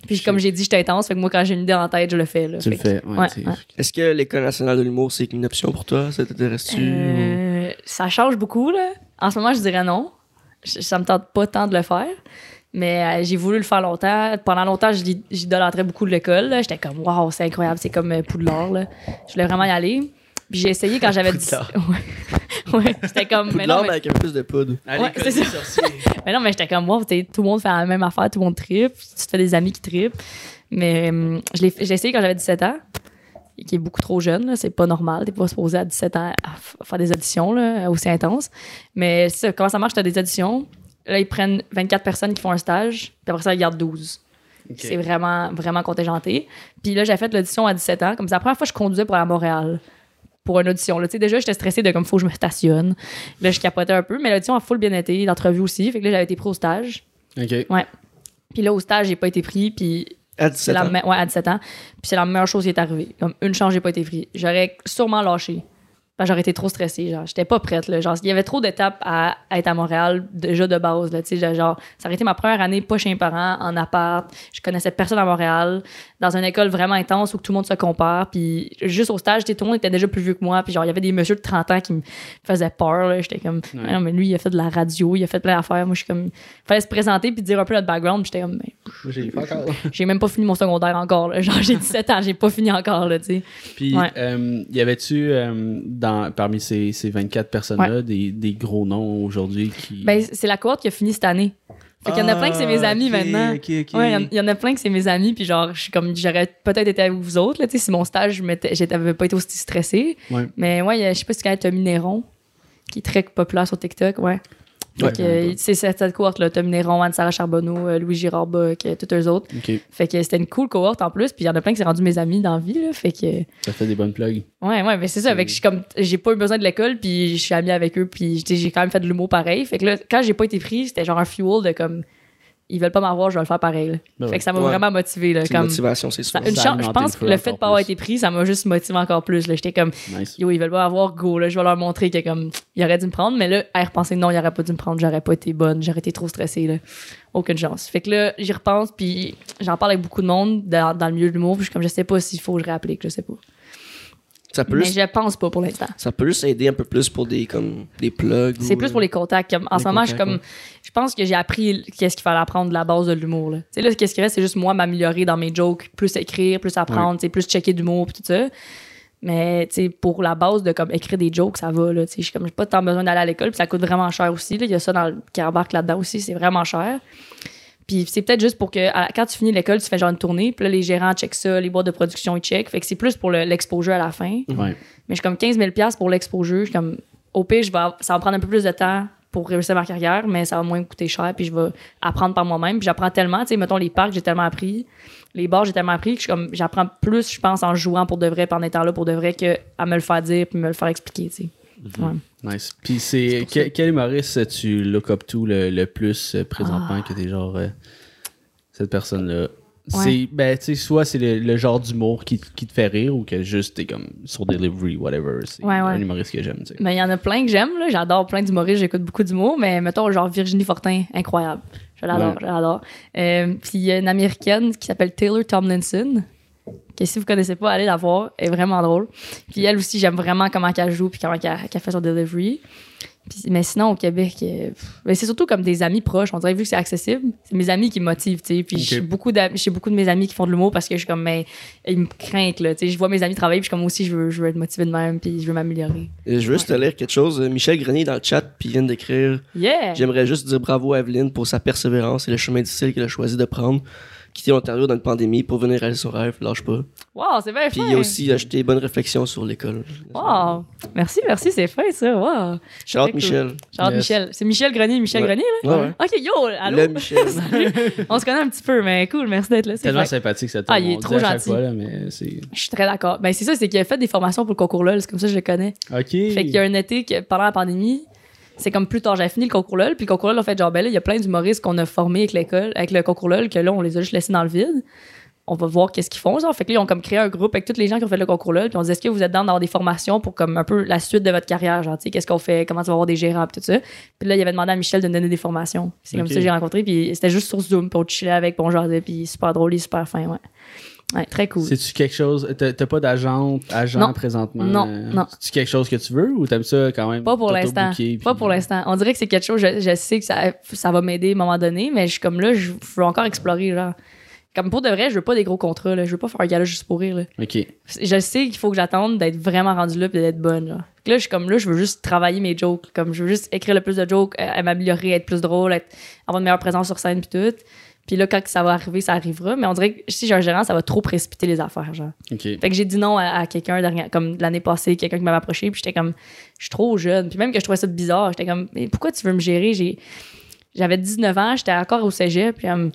Puis comme j'ai dit, j'étais intense. Fait que moi, quand j'ai une idée en tête, je le fais. Là. Tu le que- fais. Ouais, ouais, c'est- ouais. Est-ce que l'École nationale de l'humour, c'est une option pour toi? Ça t'intéresse-tu? Euh, ça change beaucoup. Là. En ce moment, je dirais non. Je- ça me tente pas tant de le faire. Mais euh, j'ai voulu le faire longtemps. Pendant longtemps, j'idolâtrais beaucoup de l'école. J'étais comme, waouh, c'est incroyable. C'est comme euh, Poudlard. Là. Je voulais vraiment y aller. Puis j'ai essayé quand j'avais 10 Ouais. ouais. J'étais comme, mais non, mais- mais avec un peu plus de poudre. Allez, Ouais, c'est ça. Mais non, mais j'étais comme, wow, tout le monde fait la même affaire, tout le monde tripe, tu te fais des amis qui tripent. Mais je l'ai fait- j'ai essayé quand j'avais 17 ans, qui est beaucoup trop jeune, c'est pas normal, t'es pas supposé à 17 ans à faire des auditions là, aussi intenses. Mais ça, comment ça marche, t'as des auditions, là, ils prennent 24 personnes qui font un stage, puis après ça, ils gardent 12. C'est vraiment, vraiment contingenté. Puis là, j'ai fait l'audition à 17 ans, comme c'est la première fois que je conduisais pour aller à Montréal pour une audition. Là, Tu sais, déjà, j'étais stressée de comme, faut que je me stationne. Là, je capotais un peu, mais l'audition a full bien été, l'entrevue aussi. Fait que là, j'avais été pris au stage. Ok. Puis là, au stage, j'ai pas été pris, puis À c'est 17 la ans. ouais, à 17 ans. Puis c'est la meilleure chose qui est arrivée. Comme une chance, j'ai pas été pris. J'aurais sûrement lâché. Que j'aurais été trop stressée, genre. J'étais pas prête, là. Genre, il y avait trop d'étapes à, à être à Montréal, déjà de base, là. Tu sais, genre, ça aurait été ma première année pas chez mes parents, en appart. Je connaissais personne à Montréal, dans une école vraiment intense où tout le monde se compare. Puis juste au stage, tout le monde était déjà plus vieux que moi. Puis genre, il y avait des messieurs de 30 ans qui me faisaient peur, là. J'étais comme, Ah non, mais lui, il a fait de la radio, il a fait plein d'affaires. Moi, je suis comme, fallait se présenter puis dire un peu notre background. J'étais comme, Ben, J'ai même pas fini mon secondaire encore, là. Genre, j'ai 17 ans, j'ai pas fini encore, là, tu sais. Puis, Ouais. euh, y avait-tu, euh, dans, parmi ces, ces 24 personnes-là, des, des gros noms aujourd'hui qui. Ben, c'est la cohorte qui a fini cette année. Fait qu'il y en a plein que c'est mes Ah, amis maintenant. Ouais, il y en- a plein que c'est mes amis, puis genre, je suis comme, j'aurais peut-être été avec vous autres, là, tu sais, si mon stage, j'avais pas été aussi stressée. Ouais. Mais ouais, je sais pas si tu connais Tommy Néron, qui est très populaire sur TikTok, ouais. Ouais, c'est cette, cohorte-là, Tommy Néron, Anne-Sarah Charbonneau, euh, Louis Girard Bock, euh, tous eux autres. Fait que c'était une cool cohorte en plus, puis il y en a plein qui s'est rendu mes amis dans la vie, là. Fait que, ça fait des bonnes plugs. Ouais, ouais, mais c'est ça. Fait que comme, j'ai pas eu besoin de l'école, puis je suis amie avec eux, puis j'ai j'ai quand même fait de l'humour pareil. Fait que là, quand j'ai pas été pris, c'était genre un fuel de comme, ils veulent pas m'avoir, je vais le faire pareil. là. Ben fait que ça m'a Ouais. vraiment motivé, là. Comme, motivation, c'est sûr. ça- une Ça chance, je pense le que le fait de pas avoir plus. été pris, ça m'a juste motivé encore plus, là. J'étais comme, Nice. yo, ils veulent pas avoir go, là. Je vais leur montrer que comme, ils auraient dû me prendre, mais là, à y repenser, non, ils auraient pas dû me prendre, j'aurais pas été bonne, j'aurais été trop stressée, là. Aucune chance. Fait que là, j'y repense, puis j'en parle avec beaucoup de monde dans, dans le milieu de l'humour, puis je suis comme, je sais pas s'il faut que je réapplique, je sais pas. Ça peut Mais juste- je pense pas pour l'instant. ça peut juste aider un peu plus pour des, comme, des plugs. C'est plus euh, pour les contacts. Comme, en ce moment, je comme. Je pense que j'ai appris qu'est-ce qu'il fallait apprendre de la base de l'humour. là. Tu sais, là, qu'est-ce qu'il reste, c'est juste moi m'améliorer dans mes jokes, plus écrire, plus apprendre, tu sais, plus checker d'humour, tout ça. Mais pour la base de comme écrire des jokes, ça va. Comme j'ai pas tant besoin d'aller à l'école, puis ça coûte vraiment cher aussi. Il y a ça dans le qui embarque là-dedans aussi, c'est vraiment cher. Puis c'est peut-être juste pour que à- quand tu finis l'école, tu fais genre une tournée, puis là, les gérants checkent ça, les boîtes de production, ils checkent. Fait que c'est plus pour le- l'exposure à la fin. Ouais. Mais j'ai comme 15 000 pour l'exposure. Je suis comme, au pire, je vais, av- ça va me prendre un peu plus de temps pour réussir ma carrière, mais ça va moins me coûter cher, puis je vais apprendre par moi-même. Puis j'apprends tellement, tu sais, mettons, les parcs, j'ai tellement appris. Les bars, j'ai tellement appris que comme, j'apprends plus, je pense, en jouant pour de vrai, puis en étant là pour de vrai, que à me le faire dire, puis me le faire expliquer, tu sais. Ouais. Nice. Puis c'est. que- quel humoriste tu look up to le, le plus euh, présentement que t'es genre. euh, cette personne-là? C'est, ben, tu sais, soit c'est le, le genre d'humour qui, qui te fait rire ou que juste t'es comme sur delivery, whatever. C'est Ouais, ouais. un humoriste que j'aime, tu sais. Mais il y en a plein que j'aime, là. J'adore plein d'humoristes, j'écoute beaucoup d'humour, mais mettons, genre Virginie Fortin, incroyable. Je l'adore, Ouais. je l'adore. Euh, puis il y a une américaine qui s'appelle Taylor Tomlinson, que si vous connaissez pas, allez la voir, elle est vraiment drôle. Puis elle aussi, j'aime vraiment comment qu'elle joue, puis comment qu'elle qu'elle fait son delivery. Puis- mais sinon, au Québec, euh, c'est surtout comme des amis proches. On dirait vu que c'est accessible, c'est mes amis qui me motivent, tu sais. Puis Ok. j'ai beaucoup, beaucoup de mes amis qui font de l'humour parce que je suis comme, mais ils me craignent, là. Tu sais, je vois mes amis travailler, puis je suis comme aussi, je veux, je veux être motivé de même, puis je veux m'améliorer. Je veux juste te lire quelque chose. Michel Grenier dans le chat, puis il vient d'écrire Yeah! J'aimerais juste dire bravo à Evelyne pour sa persévérance et le chemin difficile qu'elle a choisi de prendre. Quitter l'Ontario dans une pandémie pour venir réaliser son rêve, lâche pas. Wow, c'est bien Puis fin! il a aussi acheté bonne réflexion sur l'école. Wow! Merci, merci, c'est fin, ça. Wow! Shout out Très cool. Michel. Genre Yes. Michel. C'est Michel Grenier, Michel Ouais. Grenier, là? Ouais, ouais. Ok, yo, allô? Le Michel. On se connaît un petit peu, mais cool, merci d'être là. c'est Tellement fait. sympathique, cet Ah, il est trop à gentil. fois, là, mais c'est. Je suis très d'accord. Ben, c'est ça, c'est qu'il a fait des formations pour le concours LOL, c'est comme ça que je le connais. Ok. Fait qu'il y a un été que pendant la pandémie, c'est comme plus tard, j'avais fini le concours LOL, puis le concours LOL, en fait, genre, ben là, il y a plein d'humoristes qu'on a formés avec l'école, avec le concours LOL, que là, on les a juste laissés dans le vide. On va voir qu'est-ce qu'ils font, genre. Fait que là, ils ont comme créé un groupe avec tous les gens qui ont fait le concours LOL, puis on dit, est-ce que vous êtes dans d'avoir des formations pour comme un peu la suite de votre carrière, genre, tu sais, qu'est-ce qu'on fait, comment tu vas avoir des gérants, puis tout ça. Puis là, il avait demandé à Michel de me donner des formations. C'est comme ça que j'ai rencontré, puis c'était juste sur Zoom, on chillait avec, puis on jasait, puis super drôle, super fin, ouais. Ouais, très cool. C'est-tu quelque chose. T'as pas d'agent agent Non. présentement? Non, euh, non. C'est-tu quelque chose que tu veux ou t'aimes ça quand même? Pas pour l'instant. Pas pour l'instant. On dirait que c'est quelque chose, je, je sais que ça, ça va m'aider à un moment donné, mais je suis comme là, je veux encore explorer, genre. Comme pour de vrai, je veux pas des gros contrats, là. Je veux pas faire un gala juste pour rire, là. Ok. Je sais qu'il faut que j'attende d'être vraiment rendu là puis d'être bonne, genre. Là, je suis comme là, je veux juste travailler mes jokes. Comme je veux juste écrire le plus de jokes, euh, m'améliorer, être plus drôle, être, avoir une meilleure présence sur scène puis tout. Puis là, quand ça va arriver, ça arrivera. Mais on dirait que si j'ai un gérant, ça va trop précipiter les affaires, genre. Ok. Fait que j'ai dit non à, à quelqu'un comme l'année passée, quelqu'un qui m'avait approché, puis j'étais comme je suis trop jeune. Puis même que je trouvais ça bizarre, j'étais comme mais pourquoi tu veux me gérer? J'avais 19 ans, j'étais encore au cégep, puis comme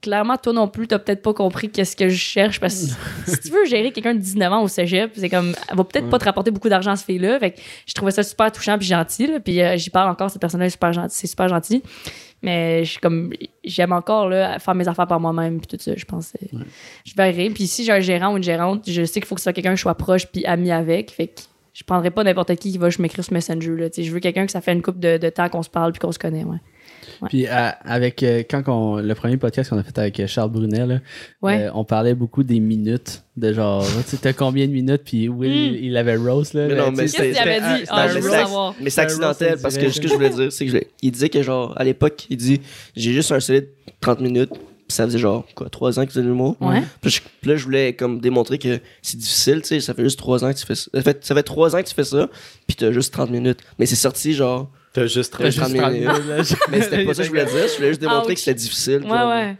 clairement toi non plus, t'as peut-être pas compris qu'est-ce que je cherche parce que si tu veux gérer quelqu'un de 19 ans au cégep, c'est comme elle va peut-être pas te rapporter beaucoup d'argent ce fille là. Fait que je trouvais ça super touchant puis gentil là, puis euh, j'y parle encore cette personne-là est super gentil, c'est super gentil. Mais je comme j'aime encore là faire mes affaires par moi-même puis tout ça, je pense que je verrai. Puis si j'ai un gérant ou une gérante, je sais qu'il faut que ce soit quelqu'un que je sois proche puis ami avec. Fait que je prendrai pas n'importe qui qui va m'écrire sur Messenger. Là. Je veux quelqu'un que ça fait une couple de, de temps qu'on se parle puis qu'on se connaît. Ouais. Puis à- avec euh, quand on, le premier podcast qu'on a fait avec Charles Brunet, là, Ouais. euh, on parlait beaucoup des minutes, de genre, tu sais, t'as combien de minutes, puis Will, Mm. il avait Rose, là. Mais non, mais sais, Qu'est-ce qu'il avait c'était- dit? Mais c'est accidentel parce que ce que je voulais dire, c'est que je il disait que genre, à l'époque, il dit j'ai juste un solide 30 minutes. Puis ça faisait genre, quoi, 3 ans qu'il faisait de l'humour. Ouais. Puis, je- puis là, je voulais comme démontrer que c'est difficile, tu sais. Ça fait juste 3 ans que tu fais ça. Ça fait, ça fait 3 ans que tu fais ça, puis t'as juste 30 minutes. Mais c'est sorti genre. T'as juste T'as juste 30 30 minutes. Mais c'était pas ça que je voulais dire. Je voulais juste démontrer que c'était difficile. Ouais, genre. ouais.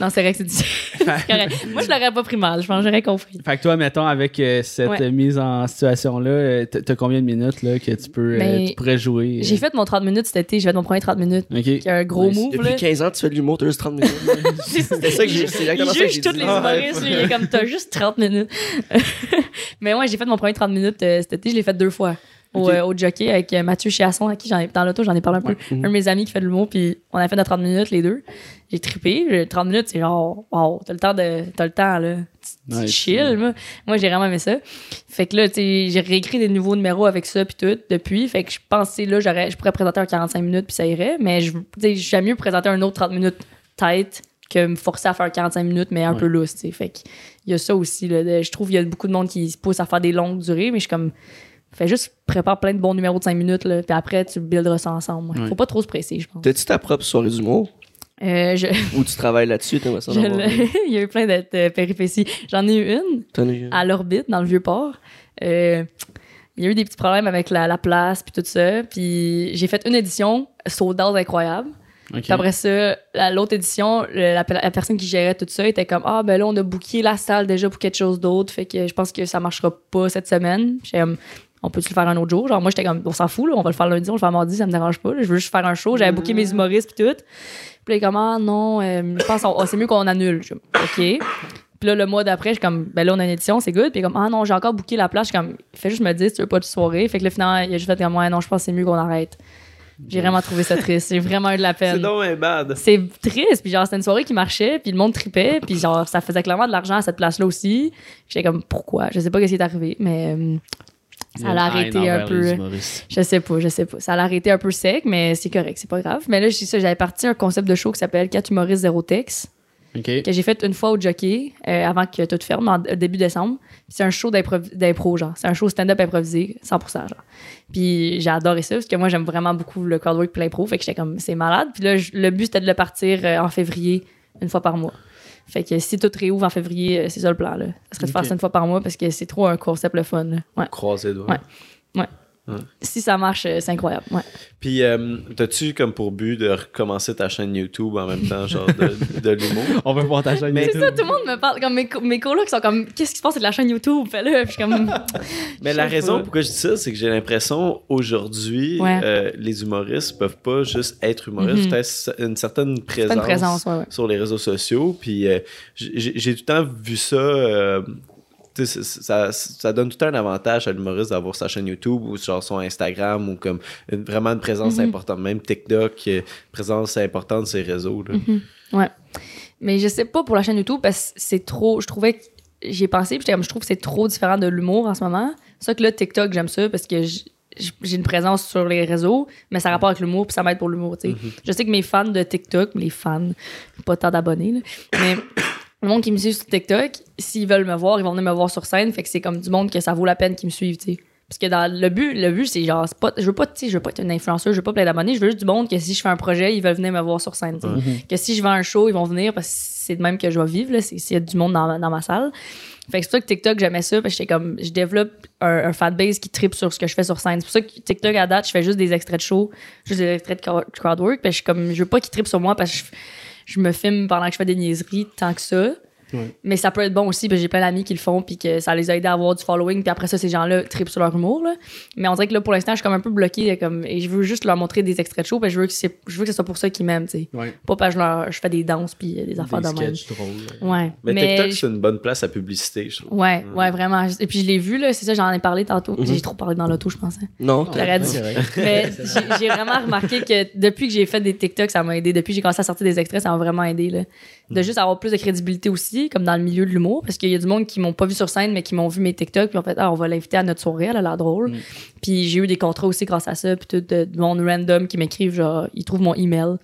Non, c'est vrai que c'est difficile. C'est correct. Moi, je l'aurais pas pris mal. Je pense que j'aurais compris. Fait que toi, mettons, avec euh, cette Ouais. mise en situation-là, euh, t'as combien de minutes là, que tu, peux, euh, Ben, tu pourrais jouer? euh? J'ai fait mon 30 minutes cet été. J'ai fait mon premier 30 minutes. Ok. Qui a un gros Nice. move. Depuis là. 15 ans, tu fais de l'humour, t'as juste 30 minutes. C'était ça que j'ai- c'est exactement ça que Il j'ai juge tous dit. les Ah, ouais. humoristes. Il est comme, t'as juste 30 minutes. Mais ouais, j'ai fait mon premier 30 minutes euh, cet été. Je l'ai fait deux fois. Au, euh, au jockey avec euh, Mathieu Chiasson, à qui j'en ai, dans l'auto, j'en ai parlé un peu. Un de mes amis qui fait de l'humour, puis on a fait notre 30 minutes, les deux. J'ai trippé. J'ai- 30 minutes, c'est genre, wow, t'as le temps de, t'as le temps, là. Tu- chill, moi. Moi, j'ai vraiment aimé ça. Fait que là, tu sais, j'ai réécrit des nouveaux numéros avec ça, puis tout, depuis. Fait que je pensais, là, j'aurais, je pourrais présenter un 45 minutes, puis ça irait. Mais je, tu sais, j'aime mieux présenter un autre 30 minutes tête que me forcer à faire 45 minutes, mais un Ouais. peu lousse, tu sais. Fait que il y a ça aussi, là. de- je trouve qu'il y a beaucoup de monde qui se pousse à faire des longues durées, mais je suis comme, fais juste prépare plein de bons numéros de 5 minutes, là, puis après, tu builderas ça ensemble. ouais. Faut pas trop se presser, je pense. T'as-tu ta propre soirée d'humour? Euh, je, ou tu travailles là-dessus? T'aimerais ça il y a eu plein de de péripéties. J'en ai eu une à l'orbite, dans le Vieux-Port. Euh, il y a eu des petits problèmes avec la, la place, puis tout ça. Puis j'ai fait une édition, sold out incroyable. Puis après ça, la- l'autre édition, le- la, la personne qui gérait tout ça était comme Ah, ben là, on a booké la salle déjà pour quelque chose d'autre. Fait que je pense que ça marchera pas cette semaine. On peut-tu le faire un autre jour? Genre, moi, j'étais comme On s'en fout, là, on va le faire lundi, on le faire mardi, ça me dérange pas. là. Je veux juste faire un show. J'avais booké mes humoristes, puis tout. Puis là, il est comme Ah, non, euh, je pense qu'on- c'est mieux qu'on annule. Je suis comme, OK. Puis là, le mois d'après, je suis comme, ben là, on a une édition, c'est good. Puis il est comme, ah non, j'ai encore booké la place. Je suis comme, fais juste me dire si tu veux pas de soirée. Fait que là, finalement, il a juste fait comme, ouais, non, je pense que c'est mieux qu'on arrête. J'ai vraiment trouvé ça triste. J'ai vraiment eu de la C'est peine. donc un bad. C'est triste. Puis genre, c'était une soirée qui marchait, puis le monde tripait, puis genre, ça faisait clairement de l'argent à cette place-là aussi. J'étais comme, pourquoi? Je sais pas ce qui est arrivé, mais euh, ça l'a arrêté un peu. Je sais pas, je sais pas. Ça l'a arrêté un peu sec, mais c'est correct, c'est pas grave. Mais là, j'avais parti un concept de show qui s'appelle 4 humoristes zéro texte que j'ai fait une fois au jockey euh, avant que tout ferme, en début décembre. C'est un show d'impro, genre. C'est un show stand-up improvisé, 100%, genre. Puis j'ai adoré ça, parce que moi, j'aime vraiment beaucoup le crowdwork et l'impro. Fait que j'étais comme, c'est malade. Puis là, le but, c'était de le partir euh, en février, une fois par mois. Fait que si tout réouvre en février, euh, c'est ça le plan, là. Ça serait de faire ça une fois par mois, parce que c'est trop un concept le fun, là. Ouais. Croisé doigts. Ouais. Si ça marche, euh, c'est incroyable. Ouais. Puis, euh, t'as-tu comme pour but de recommencer ta chaîne YouTube en même temps, genre de, de l'humour? On veut voir ta chaîne Mais- C'est ça, tout le monde me parle. Comme mes, co- mes colocs sont comme, qu'est-ce qui se passe avec la chaîne YouTube? Fais-le. Puis je suis comme, Mais la raison pas. pourquoi je dis ça, c'est que j'ai l'impression aujourd'hui, Ouais. euh, les humoristes peuvent pas juste être humoristes, Mhm. peut-être une certaine présence, une présence, ouais, ouais. sur les réseaux sociaux. Puis euh, j'ai j'ai tout le temps vu ça. Ça, donne tout un avantage à l'humoriste d'avoir sa chaîne YouTube ou genre son Instagram ou comme une- vraiment une présence Mhm. importante. Même TikTok, euh, présence importante sur les réseaux. là. Mhm. Ouais. Mais je sais pas pour la chaîne YouTube parce que c'est trop. Je trouvais que j'y ai pensé, puis comme, je trouve que c'est trop différent de l'humour en ce moment. C'est ça que là, TikTok, j'aime ça parce que j'ai une présence sur les réseaux, mais ça a rapport avec l'humour, puis ça m'aide pour l'humour, tu sais. Je sais que mes fans de TikTok, les fans, pas tant d'abonnés, mais le monde qui me suit sur TikTok, s'ils veulent me voir, ils vont venir me voir sur scène, fait que c'est comme du monde que ça vaut la peine qu'ils me suivent, tu sais. Parce que dans le but, le but, c'est genre, pas, je veux pas, tu sais, je veux pas être une influenceuse, je veux pas plein d'abonnés, je veux juste du monde que si je fais un projet, ils veulent venir me voir sur scène. Que si je vends un show, ils vont venir parce que c'est de même que je vais vivre, là, s'il y a du monde dans, ma- dans ma salle. Fait que c'est pour ça que TikTok, j'aimais ça, parce que j'étais comme, je développe un, un fanbase qui tripe sur ce que je fais sur scène. C'est pour ça que TikTok, à date, je fais juste des extraits de show, juste des extraits de crowd- crowdwork, parce que je suis comme, je veux pas qu'ils trippent sur moi parce que je, je me filme pendant que je fais des niaiseries tant que ça. Ouais. Mais ça peut être bon aussi, parce que j'ai plein d'amis qui le font, puis que ça les a aidés à avoir du following, puis après ça, ces gens-là trippent sur leur humour. Là. Mais on dirait que là, pour l'instant, je suis comme un peu bloquée, comme, et je veux juste leur montrer des extraits de show, parce que je veux que, c'est- je veux que ce soit pour ça qu'ils m'aiment, tu sais. Ouais. Pas parce que je, leur, je fais des danses, puis euh, des affaires Des de même. sketchs drôles. Ouais. Mais, Mais, TikTok, je- c'est une bonne place à publicité, je trouve. Ouais, ouais, vraiment. Et puis je l'ai vu, là, c'est ça, j'en ai parlé tantôt. Mhm. J'ai trop parlé dans l'auto, je pensais. Non, T'aurais dit. Mais j'ai j'ai vraiment remarqué que depuis que j'ai fait des TikTok, ça m'a aidé. Depuis que j'ai commencé à sortir des extraits, ça m'a vraiment aidé. Là. De juste avoir plus de crédibilité aussi, comme dans le milieu de l'humour. Parce qu'il y a du monde qui m'ont pas vu sur scène, mais qui m'ont vu mes TikTok. Puis en fait, ah, on va l'inviter à notre soirée, elle a l'air drôle. Puis j'ai eu des contrats aussi grâce à ça. Puis tout de, de monde random qui m'écrivent, genre, ils trouvent mon email.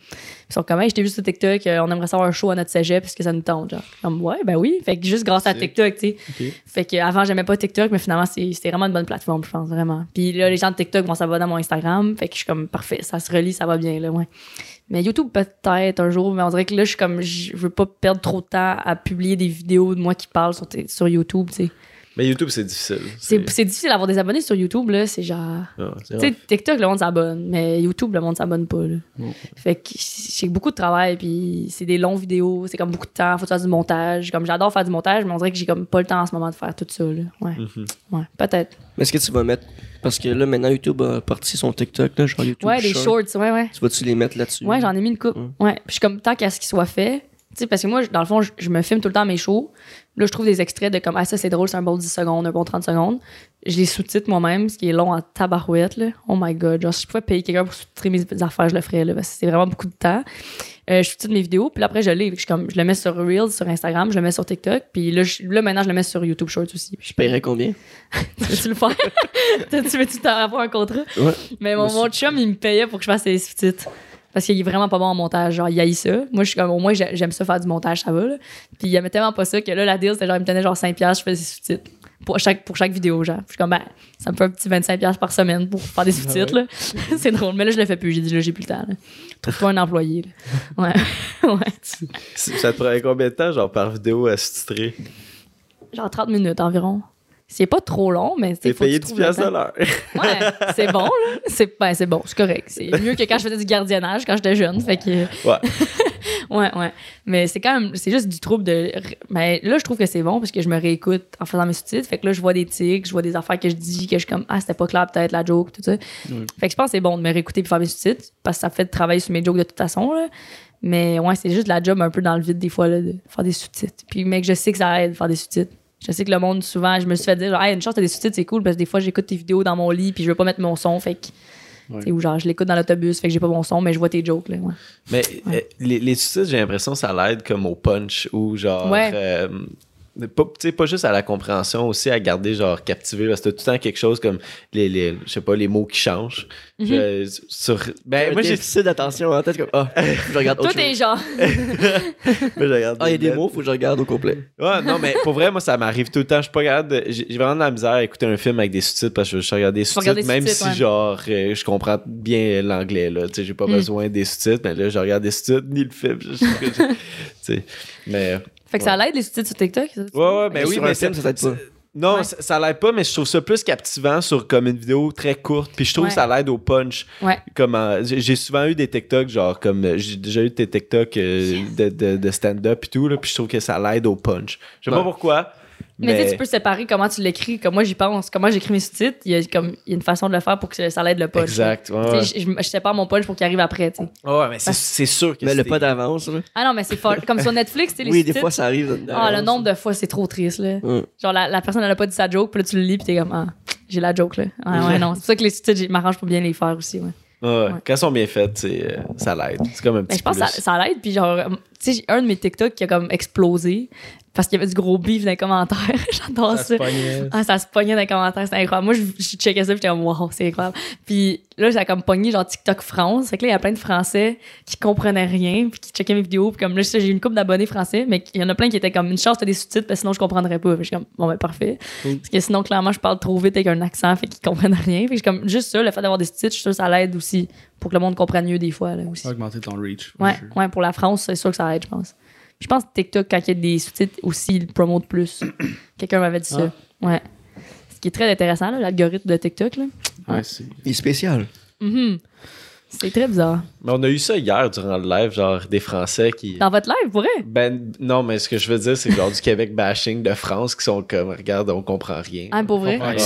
Ils sont comme, hey, je t'ai vu sur TikTok, euh, on aimerait savoir un show à notre cégep, parce que ça nous tente. Genre, comme, ouais, ben oui. Fait que juste grâce à TikTok, tu sais. Fait que avant j'aimais pas TikTok, mais finalement c'est- c'était vraiment une bonne plateforme, je pense vraiment. Puis là les gens de TikTok vont s'abonner à mon Instagram, fait que je suis comme parfait, ça se relie, ça va bien là, ouais. Mais YouTube peut-être un jour, mais on dirait que là je suis comme je veux pas perdre trop de temps à publier des vidéos de moi qui parle sur, sur YouTube, tu sais. Mais YouTube, c'est difficile. C'est c'est difficile d'avoir des abonnés sur YouTube là, c'est genre Ouais. C'est tu sais, TikTok, le monde s'abonne, mais YouTube, le monde s'abonne pas. Là. Fait que c'est beaucoup de travail, puis c'est des longues vidéos, c'est comme beaucoup de temps, faut faire du montage. Comme j'adore faire du montage, mais on dirait que j'ai comme pas le temps en ce moment de faire tout ça. Là. Ouais, Mhm. ouais peut-être. Mais est-ce que tu vas mettre. Parce que là, maintenant, YouTube a parti son TikTok, là, genre YouTube. Ouais, Short. shorts, ouais, ouais. Tu vas-tu les mettre là-dessus? Ouais, j'en ai mis une coupe. Mm. Ouais. Puis je suis comme, tant qu'à ce qu'il soit fait, tu sais, parce que moi, dans le fond, je, je me filme tout le temps mes shows. Là, je trouve des extraits de comme, ah, ça, c'est drôle, c'est un bon 10 secondes, un bon 30 secondes. Je les sous-titre moi-même, ce qui est long en tabarouette, là. Oh my god. Genre, si je pouvais payer quelqu'un pour sous-titrer mes affaires, je le ferais, là, parce que c'est vraiment beaucoup de temps. Euh, je sous-titre mes vidéos, puis là, après, je l'ai. Je, comme, je le mets sur Reels, sur Instagram, je le mets sur TikTok, puis là, je- là maintenant, je le mets sur YouTube Shorts aussi. Je paierais combien? Tu veux-tu le faire? tu veux-tu t'en avoir un contrat? Ouais. Mais mon, mon chum, il me payait pour que je fasse les sous-titres. Parce qu'il est vraiment pas bon en montage. Genre, il haït ça. Moi, je suis comme, au moins, j'ai- j'aime ça faire du montage, ça va, là. Puis il aimait tellement pas ça que là, la deal, c'était genre, il me tenait genre 5$, piastres, je faisais sous-titres. Pour chaque, pour chaque vidéo, genre. Je suis comme, ben, ça me fait un petit 25$ piastres par semaine pour faire des sous-titres, là. c'est drôle. Mais là, je le fais plus. J'ai dit, là, j'ai plus le temps. Trouve-toi un employé, là. Ouais. ouais. Ça te prendrait combien de temps, genre, par vidéo à se titrer? Genre 30 minutes environ. C'est pas trop long, mais c'est payé tu 10 trouves le piastres de l'heure. Ouais, c'est bon, là. C'est ben, c'est bon, c'est correct. C'est mieux que quand je faisais du gardiennage quand j'étais jeune. Fait que. Ouais. ouais, ouais. Mais c'est quand même. C'est juste du trouble de. Mais là, je trouve que c'est bon parce que je me réécoute en faisant mes sous-titres. Fait que là, je vois des tics, je vois des affaires que je dis, que je suis comme, ah, c'était pas clair, peut-être la joke, tout ça. Fait que je pense que c'est bon de me réécouter puis faire mes sous-titres parce que ça fait de travailler sur mes jokes de toute façon, là. Mais ouais, c'est juste la job un peu dans le vide des fois, là, de faire des sous-titres. Puis, mec, je sais que ça aide de faire des sous-titres. Je sais que le monde, souvent, je me suis fait dire, hey, une chance, t'as des sous-titres, c'est cool, parce que des fois, j'écoute tes vidéos dans mon lit, puis je veux pas mettre mon son, fait que. Ouais. Ou genre, je l'écoute dans l'autobus, fait que j'ai pas mon son, mais je vois tes jokes, là. Ouais. Mais euh, les, les sous-titres, j'ai l'impression ça l'aide comme au punch ou genre. Ouais. euh, pas, tu sais, pas juste à la compréhension, aussi à garder genre captivé. Parce que t'as tout le temps quelque chose comme les, les je sais pas, les mots qui changent. Mhm. Je- sur, ben, Un moi, j'ai. déficit d'attention en tête comme ah, que je regarde autre t'es chose. genre. moi, je regarde Ah, il y a des mots, faut que je regarde au complet. Ouais, non, mais pour vrai, moi, ça m'arrive tout le temps. Je suis pas capable J'ai vraiment de la misère à écouter un film avec des sous-titres parce que je regarder des sous-titres, même si, ouais. genre, euh, je comprends bien l'anglais, là. Tu sais, j'ai pas Mm. besoin des sous-titres, mais là, je regarde des sous-titres, ni le film. je- je- je- tu sais, mais. Fait que ça l'aide les sous-titres sur TikTok. ça? Ouais, ouais, mais Sur oui, un mais film, ça t'aide pas. Non, Ouais. ça, ça l'aide pas, mais je trouve ça plus captivant sur comme une vidéo très courte. Puis je trouve Ouais. que ça l'aide au punch. Ouais. Comme en- j'ai souvent eu des TikTok, genre comme euh, j'ai déjà eu des TikTok euh, de, de, de stand-up et tout, là, puis je trouve que ça l'aide au punch. Je sais pas pourquoi. Mais, Mais, tu sais, tu peux séparer comment tu l'écris. Comme moi, j'y pense. Comment j'écris mes sous-titres, il y a comme il y a une façon de le faire pour que ça l'aide le punch. Exact. ouais, Tu sais, Je, je- sépare mon punch pour qu'il arrive après. tu sais. Ouais, mais c'est- c'est sûr que Mais le pas d'avance, là. Ah non, mais c'est fort. Comme sur Netflix, tu sais, les Oui, des fois, ça arrive. Ah, le nombre de fois, c'est trop triste, là. Genre, la, la personne, elle a pas dit sa joke, puis là, tu le lis, puis t'es comme, ah, j'ai la joke, là. Ah, ouais, non. C'est pour ça que les sous-titres, je m'arrange pour bien les faire aussi, ouais. Ouais, ouais. Ouais. Quand ils sont bien faites, euh, ça l'aide. C'est comme un Mais petit je pense que ça, ça l'aide, puis genre, tu sais, j'ai un de mes TikTok qui a comme explosé parce qu'il y avait du gros beef dans les commentaires. J'adore ça. Ça se pognait. Ah, ça se pognait dans les commentaires, c'était incroyable. Moi, je, je checkais ça, puis j'étais comme, wow, c'est incroyable. Puis là, j'ai comme pogné genre TikTok France. Fait que là, il y a plein de Français qui comprenaient rien, puis qui checkaient mes vidéos. Puis comme là, j'ai eu une couple d'abonnés français, mais il y en a plein qui étaient comme, une chance, t'as des sous-titres, parce que sinon, je comprendrais pas. Fait que je suis comme, bon, ben, parfait. Parce que sinon, clairement, je parle trop vite avec un accent, fait qu'ils comprennent rien. Fait que je suis comme, juste ça, le fait d'avoir des sous-titres, je suis sûr que ça l'aide aussi pour que le monde comprenne mieux des fois, là, aussi. Augmenter ton reach. Ouais, ouais, pour la France, c'est sûr que ça aide, je pense. Je pense que TikTok, quand il y a des sous-titres aussi, il promote plus. Quelqu'un m'avait dit ça. Ouais. Ce qui est très intéressant, là, l'algorithme de TikTok. Là. Ouais, c'est. Il est spécial. Mhm. C'est très bizarre. Mais on a eu ça hier durant le live, genre des Français qui. Dans votre live, pour vrai? Ben, non, mais ce que je veux dire, c'est genre du Québec bashing de France qui sont comme, regarde, on comprend rien. Ah, pour vrai? Écrit,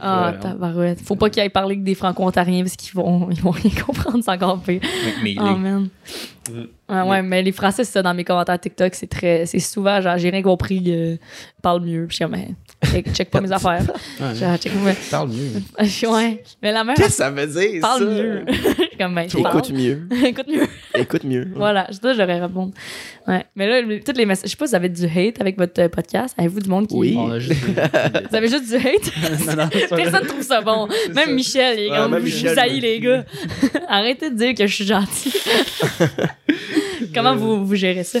Ah, ouais. tabarouette. Faut pas qu'ils aillent parler avec des franco-ontariens parce qu'ils vont, ils vont rien comprendre, c'est encore pire. Mais Oh, man. Mm. Ouais, ouais, mais les Français, c'est ça, dans mes commentaires TikTok, c'est très, c'est souvent, genre, j'ai rien compris, euh, parle mieux. Puis je suis comme, mais, check, check pas mes affaires. Ouais. Genre, check. Parle mieux. ouais. Mais la mère, Qu'est-ce que ça veut dire? parle ça? mieux. Je suis comme, ben, je parle. Écoute mieux. Écoute mieux. Écoute mieux. Voilà, je sais, j'aurais répondu. Ouais. Mais là, toutes les messages, je sais pas si vous avez du hate avec votre euh, podcast. Avez-vous du monde qui. Oui. On a juste. Vous avez juste du hate? non, non, c'est. Personne trouve ça bon. Même ça. Michel, il est comme, je vous haïs, les gars. Arrêtez de dire que je suis gentil. Comment vous, vous gérez ça?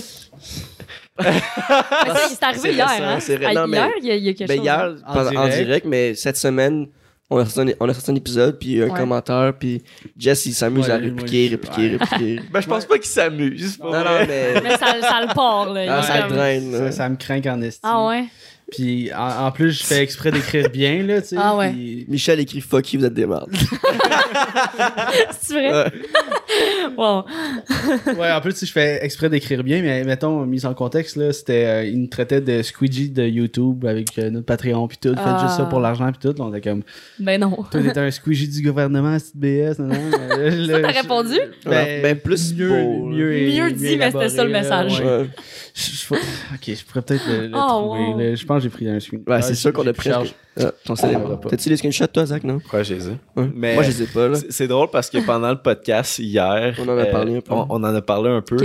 C'est arrivé hier, récent, hein? c'est ré- Ah, non, mais- hier, il y, a- il y a quelque Ben, chose. hier, hein? En direct. mais cette semaine, on a sorti un, on a sorti un épisode, puis un Ouais. commentaire, puis Jess, il s'amuse Ouais, à répliquer, moi, répliquer, je- répliquer. Ben, je pense pas qu'ils s'amusent. pour Non, non, mais. Mais ça, ça le part, là. Ah, ça comme- le draine. Ça, ça me craint en estime. Ah ouais? Puis en, en plus, je fais exprès d'écrire bien, là, tu sais. Ah ouais. puis- Michel écrit fuck you, vous êtes des mardes. C'est vrai? Wow. Ouais, en plus, si je fais exprès d'écrire bien, mais mettons, mise en contexte, là, c'était. euh, il nous traitait de squeegee de YouTube avec euh, notre Patreon, puis tout. Faites Ah. juste ça pour l'argent, puis tout. là, on était comme. Ben non. Toi, t'es un squeegee du gouvernement, c'est BS, non, non. mais là, Ça, t'as répondu? Ben, Ben, plus mieux, beau, mieux, et- Mieux dit, mais c'était ça, le message. ouais. Je- je- ok, je pourrais peut-être le, le Oh, trouver. wow. Je pense que j'ai pris un screen. Ouais, c'est sûr qu'on a pris charge. Ah, ton célèbre. pas. T'as-tu les screenshots, toi, Zach, non? Ouais, j'ai les ai. Ouais. Mais- Moi, je les ai pas, là. C'est- drôle parce que pendant le podcast hier, On en a parlé un peu. On, on en a parlé un peu.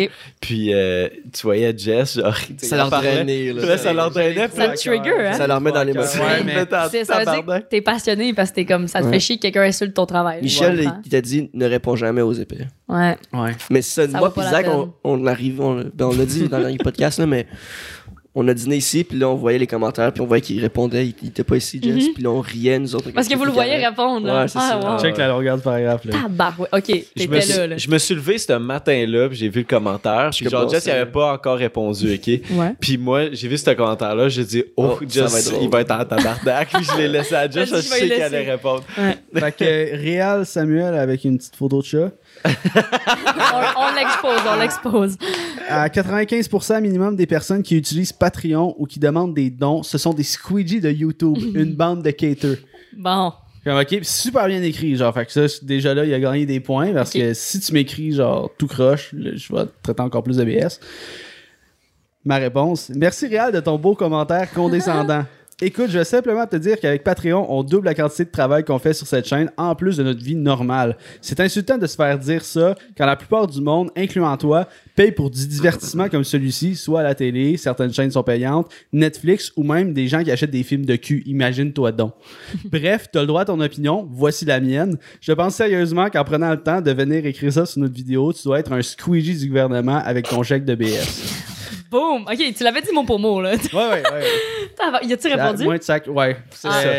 Puis euh, tu voyais Jess, genre, Ça leur drainait, là. Ça leur drainait. Ça te trigger, hein? Ça leur met dans les Ouais, Ouais, mais- mais t'as C'est- Ça veut dire que t'es passionné parce que t'es comme ça te fait chier que quelqu'un insulte ton travail. Michel, Je il t'a dit ne réponds jamais aux épées. Ouais. Ouais. Mais ça, Ça moi la Zach, on, on arrive, on, ben, on l'a dit dans le dernier podcast, là, mais on a dîné ici, puis là, on voyait les commentaires, puis on voyait qu'il répondait, il, il était pas ici, Jess, Mhm. puis là, on riait, nous autres. Parce que vous le voyez répondre. là. Ouais, c'est ah, ça. wow. Check la longueur du paragraphe, là. Tabarouette. Ok, Je t'étais me, suis- là, là. je me suis levé ce matin-là, puis j'ai vu le commentaire. Puis Je genre, Jess, il avait pas encore répondu, OK? Ouais. Puis moi, j'ai vu ce commentaire-là, j'ai dit, oh, Oh, va Jess, il va être en tabarnak. Puis je l'ai laissé à Jess, je sais laisser. allait répondre. Fait que Réal Samuel avec une petite photo de chat. On l'expose, on l'expose. À 95% minimum des personnes qui utilisent Patreon ou qui demandent des dons, ce sont des squeegees de YouTube, une bande de caters. Bon. Comme, ok, pis super bien écrit, genre, fait que ça, déjà là, il a gagné des points, parce que si tu m'écris, genre, tout croche, je vais te traiter encore plus de BS. Ma réponse, merci Réal de ton beau commentaire condescendant. Écoute, je vais simplement te dire qu'avec Patreon, on double la quantité de travail qu'on fait sur cette chaîne en plus de notre vie normale. C'est insultant de se faire dire ça quand la plupart du monde, incluant toi, paye pour du divertissement comme celui-ci, soit à la télé, certaines chaînes sont payantes, Netflix ou même des gens qui achètent des films de cul. Imagine-toi donc. Bref, t'as le droit à ton opinion, voici la mienne. Je pense sérieusement qu'en prenant le temps de venir écrire ça sur notre vidéo, tu dois être un squeegee du gouvernement avec ton chèque de BS. Boum. Ok, tu l'avais dit mot pour mot, là. Ouais, ouais, ouais. Y a-tu répondu? Moins de sac, ouais. C'est Ah. ça.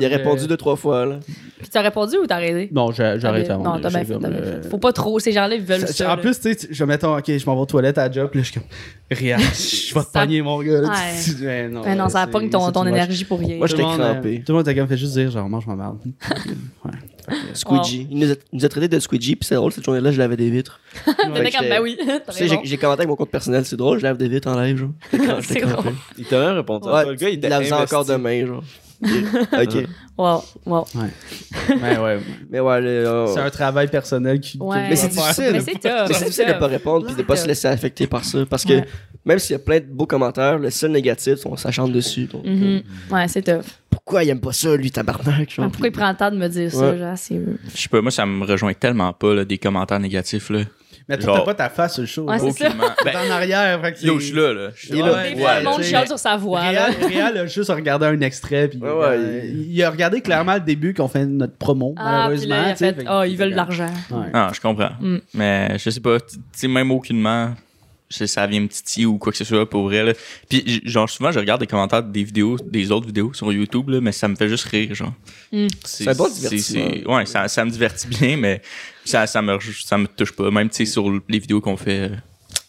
Il a répondu deux, trois fois, là. Puis t'as répondu ou t'as arrêté? Non, j'ai arrêté avant. Non, t'as bien fait. Euh, fait. Faut pas trop. Ces gens-là, ils veulent ça- ça. en là. plus, tu sais, je mettons, ok, je m'en vais aux toilettes à la job, puis là, je suis comme, rien, je vais te pogner, mon gars. là. Ouais. Tu- ouais, non, ça pogne ton, ton énergie pour rien. Moi, Tout j'étais le monde, euh, crampé. Tout le monde était comme fait juste dire, genre, mange ma merde. ouais. Squeegee. Il nous a, il nous a traité de Squeegee, puis c'est drôle, cette journée-là, je lavais des vitres. Comme, j'étais- ben oui. Tu sais, j'ai- commenté avec mon compte personnel, c'est drôle, je lave des vitres en live, genre. C'est drôle. Il t'a même répondu. Ouais, le gars, il encore demain, genre. ok. Wow, wow. Ouais, ouais. Mais ouais, euh, C'est un travail personnel qui. Ouais. Mais doit c'est difficile. Mais c'est difficile de tough. pas répondre puis de pas Ouais. se laisser affecter par ça. Parce que Ouais. même s'il y a plein de beaux commentaires, le seul négatif, on s'acharne dessus. Donc, euh, Mhm. Ouais, c'est tough. pourquoi il aime pas ça, lui, tabarnak? genre? Pourquoi il prend le temps de me dire ça? Genre. Je sais pas, moi, ça me rejoint tellement pas, là, des commentaires négatifs, là. Mais toi, t'as pas ta face sur le show. Ouais, c'est ça. Aucunement. T'es en arrière, fait que Yo, je suis là, là. Je suis Il est là. là. Des Ouais, fois, ouais, le monde chiale sur sa voix. Réal, Réal a juste regardé un extrait, puis Ouais, euh, il... il a regardé clairement le début qu'on fait notre promo, Ah, puis malheureusement. là, il fait, ah, ils veulent de l'argent. Ouais. Ah, je comprends. Mm. Mais je sais pas, tu sais, même aucunement, je sais, ça vient me titiller ou quoi que ce soit pour vrai. Là. Puis, genre, souvent, je regarde des commentaires des vidéos, des autres vidéos sur YouTube, là, mais ça me fait juste rire, genre. Mm. C'est un bon c'est- divertissement. c'est- Ouais, ça, ça me divertit bien, mais ça, ça, me, ça me touche pas. Même, tu sais, sur les vidéos qu'on fait. euh,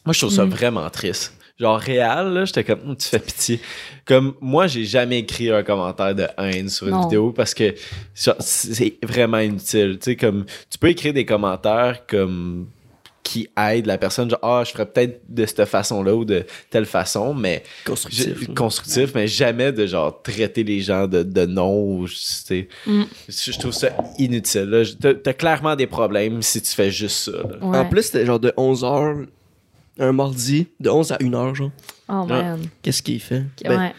Moi, je trouve ça vraiment triste. Genre, réel, là, j'étais comme, tu fais pitié. Comme, moi, j'ai jamais écrit un commentaire de haine sur une Non. vidéo parce que c'est vraiment inutile. Tu sais, comme, tu peux écrire des commentaires comme qui aident la personne, genre, ah, je ferais peut-être de cette façon-là ou de telle façon, mais Constructif. là. constructif, mais jamais de genre traiter les gens de, de non ou tu sais. Mm. Je je trouve ça inutile. là. T'as clairement des problèmes si tu fais juste ça. là. Ouais. En plus, c'était genre de 11h, un mardi, de 11 à 1h, genre. Oh man. Qu'est-ce qu'il fait? Ok, Ben, ouais.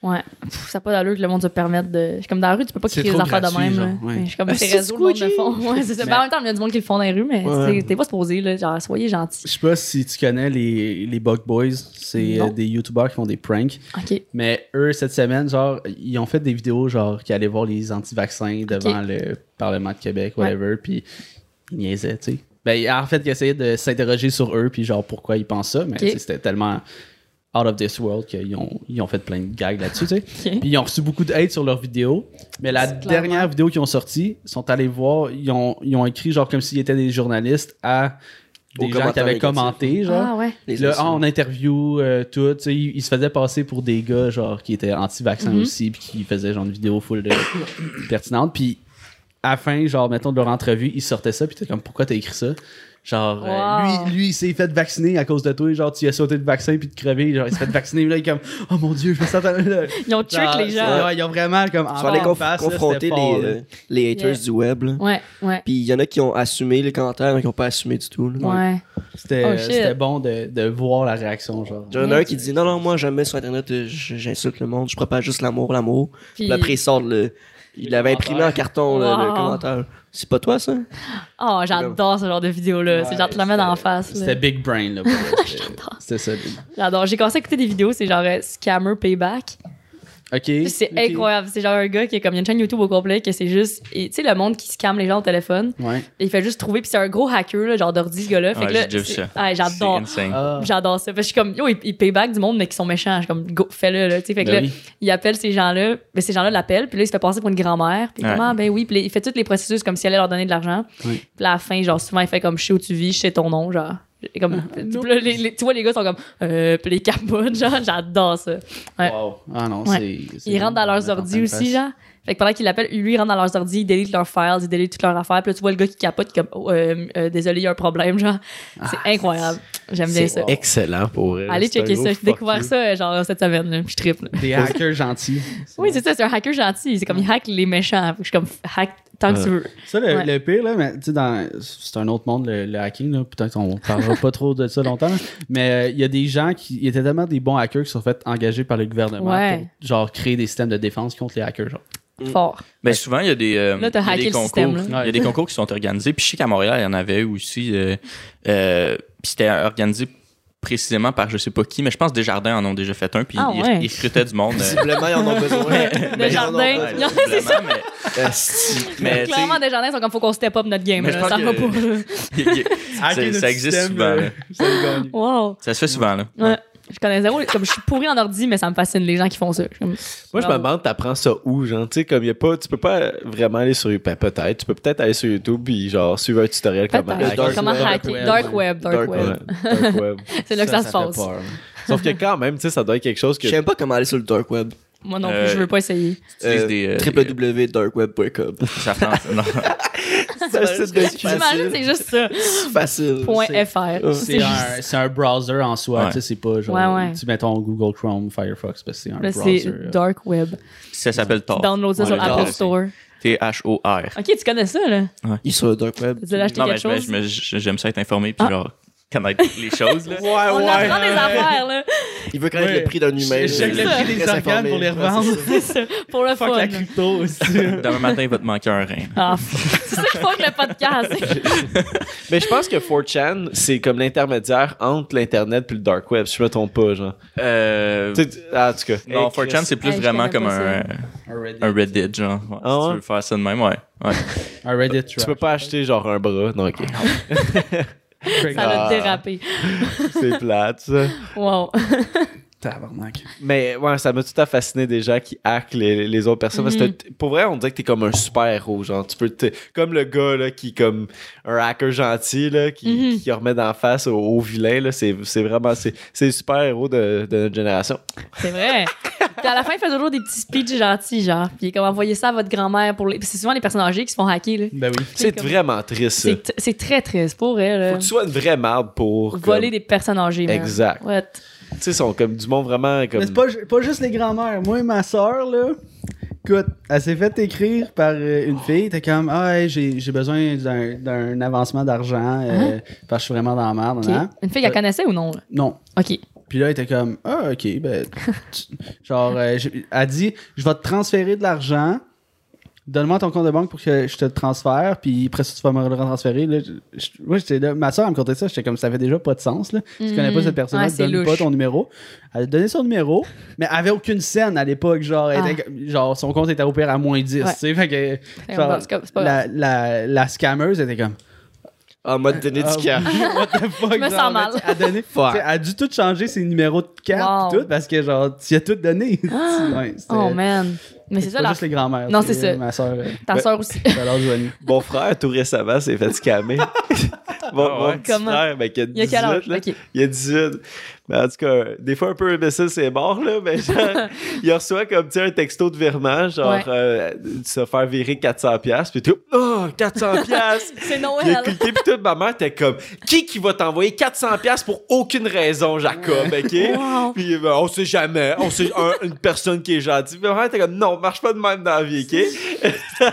Ouais. Pff, ça n'a pas d'allure que le monde se permette de. Comme dans la rue, tu peux pas créer des affaires de même. genre, ouais. Je suis comme ces c'est réseaux, le le font. Ouais, c'est ça. Mais- Ben, en même temps, il y a du monde qui le font dans les rues, mais Ouais. t'es- pas supposé, là. Genre, soyez gentil. Je sais pas si tu connais les, les Bug Boys, c'est euh, des YouTubers qui font des pranks. Ok. Mais eux, cette semaine, genre, ils ont fait des vidéos, genre, qui allaient voir les anti-vaccins devant le Parlement de Québec, whatever, puis ils niaisaient, tu sais. Ben, en fait, ils essayaient de s'interroger sur eux, puis genre, pourquoi ils pensent ça, mais c'était tellement out of this world qu'ils ont, ils ont fait plein de gags là-dessus, tu sais. Puis ils ont reçu beaucoup de hate sur leurs vidéos. Mais la C'est dernière clairement. vidéo qu'ils ont sortie, ils sont allés voir, ils ont, ils ont écrit, genre, comme s'ils étaient des journalistes à des gens qui avaient commenté, genre. Ah ouais. en interview, euh, tout, tu sais, ils ils se faisaient passer pour des gars, genre, qui étaient anti-vaccins Mhm. aussi, puis qui faisaient, genre, une vidéo full de pertinente. Puis, à la fin, genre, mettons, de leur entrevue, ils sortaient ça, puis t'es comme, pourquoi t'as écrit ça? Genre, euh, lui, lui, il s'est fait vacciner à cause de toi, genre, tu as sauté de vaccin, puis de crever, genre, il s'est fait vacciner, là, il est comme, oh mon dieu, je me sens. Ils ont trick les gens. ouais, ils ont vraiment, comme, Ils en sont allés conf- face, là, confronter fort, les, euh, les haters Yeah. du web. là. Ouais, ouais. Puis il y en a qui ont assumé les commentaires, mais qui n'ont pas assumé du tout. là. Ouais. C'était Oh, bon de, de voir la réaction, genre. Il y en a un qui dit Non, non, moi jamais sur Internet, euh, j'insulte le monde, je propage juste l'amour, l'amour. Puis Puis. après, il sort le. Il avait imprimé en carton là, le Wow. commentaire. C'est pas toi, ça? Oh, j'adore ce genre de vidéo-là. c'est genre, tu la mets c'était- face. là. C'était Big Brain, là. pour vrai. C'était- C'était ça. J'adore. J'ai commencé à écouter des vidéos, c'est genre euh, Scammer Payback. Ok. C'est incroyable. C'est genre un gars qui a comme il y a une chaîne YouTube au complet que c'est juste. Tu sais, le monde qui scamme les gens au téléphone. Ouais. Et il fait juste trouver. Puis c'est un gros hacker, là, genre d'ordi, ce gars-là. Fait Ouais, que là, ça. Ouais, j'adore. Ah. J'adore ça. Parce que je suis comme, yo, il, il payback du monde, mais qui sont méchants. Je suis comme, go, fais-le, là. Tu sais, fait que Ben là, oui. il appelle ces gens-là. Mais ces gens-là l'appellent. Puis là, il se fait passer pour une grand-mère. Puis Ouais. comment, ben oui. Puis là, il fait tous les processus comme s'il allait leur donner de l'argent. Oui. Puis là, à la fin, genre, souvent, il fait comme, je sais où tu vis, je sais ton nom, genre. Comme, puis là, les, les- tu vois, les gars sont comme, euh, puis les capotes, genre, j'adore ça. Ouais. Wow. Ah non, Ouais. c'est. Ils rentrent dans leurs ordi aussi, genre. Fait que pendant qu'ils l'appellent, lui, il rentre dans leurs ordi, il délite leurs files, il délite toutes leurs affaires. Puis là, tu vois le gars qui capote, comme, oh, euh, euh, désolé, il y a un problème, genre. C'est incroyable. J'aime bien ça. C'est excellent pour vrai. Allez checker ça. J'ai découvert you. ça, genre, cette semaine, là. Puis je triple. là. Des hackers gentils. Oui, c'est ça, c'est un hacker gentil. C'est comme, il hack les méchants. Je suis comme, hack tant que tu veux. Ça, le, Ouais. le pire, là, mais, tu sais, dans- c'est un autre monde, le, le hacking. là. Peut-être qu'on parlera pas trop de ça longtemps. Mais euh, il y a des gens qui il y étaient tellement des bons hackers qui sont fait engagés par le gouvernement Ouais. pour genre créer des systèmes de défense contre les hackers. Genre. Fort. Ben souvent, il y a des, euh, Là, y a hacké des concours. système, là. Il y a des concours qui sont organisés. Puis je sais qu'à Montréal, il y en avait aussi. Euh, euh, puis c'était organisé précisément par je sais pas qui, mais je pense Desjardins en ont déjà fait un. Puis Ah ils, ouais. ils recrutaient du monde. euh, Visiblement, ils en ont besoin. Des Mais ils en ont jardins. pas. Non, c'est ça. Mais, mais Clairement, des jardins sont comme, faut qu'on step up notre game. Mais je là. pense Ça que- va a- ça, ça existe souvent. là. Wow. Ça se fait souvent. Là. Ouais. Je connais zéro. Comme je suis pourri en ordi, mais ça me fascine les gens qui font ça. Comme, Moi, je me demande, t'apprends ça où, genre, tu sais, comme il y a pas, tu peux pas vraiment aller sur YouTube, ben, peut-être, tu peux peut-être aller sur YouTube puis genre suivre un tutoriel comment hacker. Comment web. hacker. Web. Dark web. Dark web. dark web. C'est là que ça, se passe. Sauf que quand même, tu sais, ça doit être quelque chose que. Je sais pas comment aller sur le dark web. Moi non plus, Euh, je veux pas essayer. Euh, des. euh, www.darkweb.com. ça prend- non. C'est un site de J'imagine, c'est juste ça. facile. Point C'est- .fr. C'est un, c'est un browser en soi, Ouais. tu sais, c'est pas genre, Ouais, ouais. tu mets ton Google Chrome, Firefox, parce que c'est un browser. c'est euh. Dark web. Ça s'appelle Tor. Download ça Ouais, sur le l'Apple Tor. Store. T-H-O-R. Ok, tu connais ça, là? Il est sur le dark web. Tu as acheté Non, mais quelque chose? j'aime ça être informé puis Ah. genre connaître les choses. Là. Ouais, On ouais. apprend des affaires, là. Il veut connaître Ouais. le prix d'un humain. Je check le prix Il des organes pour les revendre. c'est ça. Pour le Fuck fun. la crypto aussi. Demain matin, il va te manquer un rein. Ah, c'est ça qu'il faut que le podcast. Mais je pense que 4chan, c'est comme l'intermédiaire entre l'Internet puis le dark web, si je me trompe pas, genre. Euh, Tu sais, ah, en tout cas. non, Hey, 4chan, c'est plus Hey, vraiment comme un, Un Reddit. un Reddit, genre. Ouais, Ah si tu veux faire ça de même, ouais. ouais. Un Reddit Tu peux pas acheter genre un bras. Non, ok. Ça a dérapé. c'est plate, ça. Wow. Tabarnak. Mais ouais, ça m'a tout à fait fasciné des gens qui hackent les, les autres personnes. Parce que t'as- pour vrai, on dirait que t'es comme un super héros. Genre, tu peux. Comme le gars là, qui comme un hacker gentil là, qui, qui remet d'en face au, au vilain. là, C'est c'est vraiment. C'est c'est le super héros de, de notre génération. C'est vrai. Puis à la fin, il fait toujours des petits speeches gentils, genre. Puis comme envoyer ça à votre grand-mère pour les. C'est souvent les personnes âgées qui se font hacker, là. Ben oui. C'est comme- vraiment triste. C'est très triste pour elle. Faut que tu sois une vraie marde pour. Voler comme- des personnes âgées, man. Exact. What? Tu sais, ils sont comme du monde vraiment comme. Mais c'est pas, pas juste les grands-mères. Moi et ma soeur, là, écoute, elle s'est fait écrire par euh, une fille. T'es comme, ah, hey, j'ai j'ai besoin d'un- d'un avancement d'argent euh, parce que je suis vraiment dans la merde. Ah. Hein. Une fille qu'elle connaissait ou non? là? Non. Ok. Puis là, elle était comme, ah, ok, ben, tu- genre, euh, j'ai- elle dit, je vais te transférer de l'argent. Donne-moi ton compte de banque pour que je te le transfère, puis après ça, tu vas me le transférer. Là, je- moi, là, ma soeur, elle me contait ça, j'étais comme, ça fait déjà pas de sens, là. Tu connais pas cette personne, Ouais, donne pas louche. ton numéro. Elle a donné son numéro, mais elle avait aucune scène à l'époque, genre, Ah. était genre, son compte était opéré à moins 10, Ouais. tu sais, fait que, genre, bon, pas la, la, la scammeuse était comme, En mode ah, cash. What the fuck? Je me sens mal. Elle, a donné- elle a dû tout changer ses numéros de carte Wow. tout parce que genre tu y as tout donné. Ouais, c'était- Oh man. Mais c'est ça, pas la... juste les grands-mères. Non, c'est ça. Ma soeur, ta soeur aussi. Mon frère, tout récemment, s'est fait scammer. mon, Ah ouais? mon petit Comment? frère, ben, qui a Il y a 18, quel âge? là. Ok. Il a 18. Mais en tout cas, des fois un peu imbécile, c'est mort, là. Mais genre, il reçoit comme, tu un texto de virement, genre, Ouais. euh, de se faire virer 400$, piastres, puis tout, oh, 400$! piastres! C'est Noël. cliqué, puis toute ma mère était comme, qui qui va t'envoyer 400$ piastres pour aucune raison, Jacob, ok? Wow. Puis ben, on sait jamais, on sait un- une personne qui est gentille. Puis ma mère était comme, non, marche pas de même dans la vie, ok?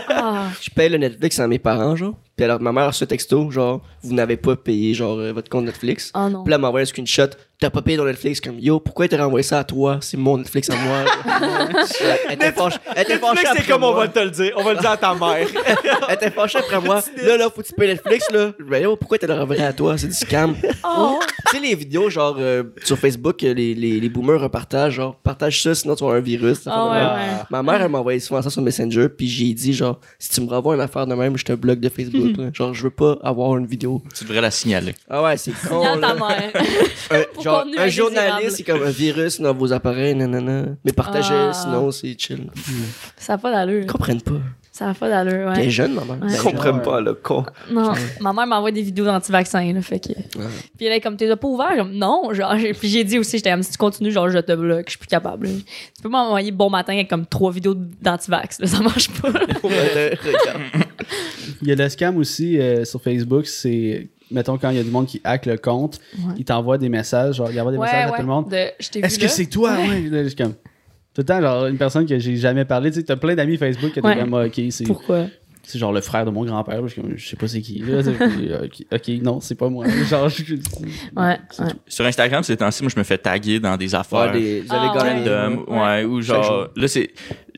Ah. Je paye le Netflix à mes parents, genre. Puis alors, ma mère a reçu un texto, genre, vous n'avez pas payé, genre, euh, votre compte Netflix. Oh non. Puis là, elle m'a envoyé un screenshot. T'as pas payé ton Netflix. Comme, yo, pourquoi t'as renvoyé ça à toi? C'est mon Netflix à moi. elle était fâchée. Netflix, c'est après comme on moi. va te le dire. On va le dire à ta mère. Elle était fâchée après moi. Là, là, faut que tu payes Netflix, là. Ben, yo, pourquoi t'as le renvoyé à toi? C'est du scam. Oh. tu sais, les vidéos, genre, euh, sur Facebook, euh, les, les, les boomers repartagent, genre, partage ça, sinon tu vas avoir un virus. ça Ah ouais, ouais. Ma mère, elle m'a envoyé souvent ça sur Messenger, puis j'ai dit, genre, si tu me renvoies une affaire de même, je te bloque de Facebook. là. Genre, je veux pas avoir une vidéo. Tu devrais la signaler. Ah ouais, c'est con. Ta mère. Un- Pour genre, un journaliste, c'est comme un virus dans vos appareils, nanana. Mais partagez, Ah. sinon c'est chill. Ça n'a pas d'allure. Ils comprennent pas. Ça n'a pas d'allure, T'es ouais. jeune, maman. Ouais. Ils comprennent pas, le con. Non, ma mère m'envoie des vidéos d'anti-vaccins, là, fait que... Puis elle est comme, t'es pas ouvert? Non, genre, j'ai- puis j'ai dit aussi, j'étais comme, si tu continues, genre, je te bloque, je suis plus capable. là. Tu peux m'envoyer bon matin avec comme trois vidéos d'anti-vax, là, ça marche pas. Il y a le scam aussi euh, sur Facebook, c'est mettons quand il y a du monde qui hack le compte, Ouais. il t'envoie des messages, genre il envoie des ouais, messages ouais. à tout le monde. Est-ce que là? c'est toi? Ouais, là, je suis comme tout le temps genre une personne que j'ai jamais parlé, tu sais, t'as plein d'amis Facebook qui Ouais. étaient comme ah, OK, c'est Pourquoi? c'est genre le frère de mon grand-père, je sais pas c'est qui. Là, OK, non, c'est pas moi. Genre je- Ouais, C'est ouais. Sur Instagram, ces temps-ci, moi, je me fais taguer dans des affaires. Ouais, des- Ah, gagné. random, Ouais. ouais, ou genre, là, c'est,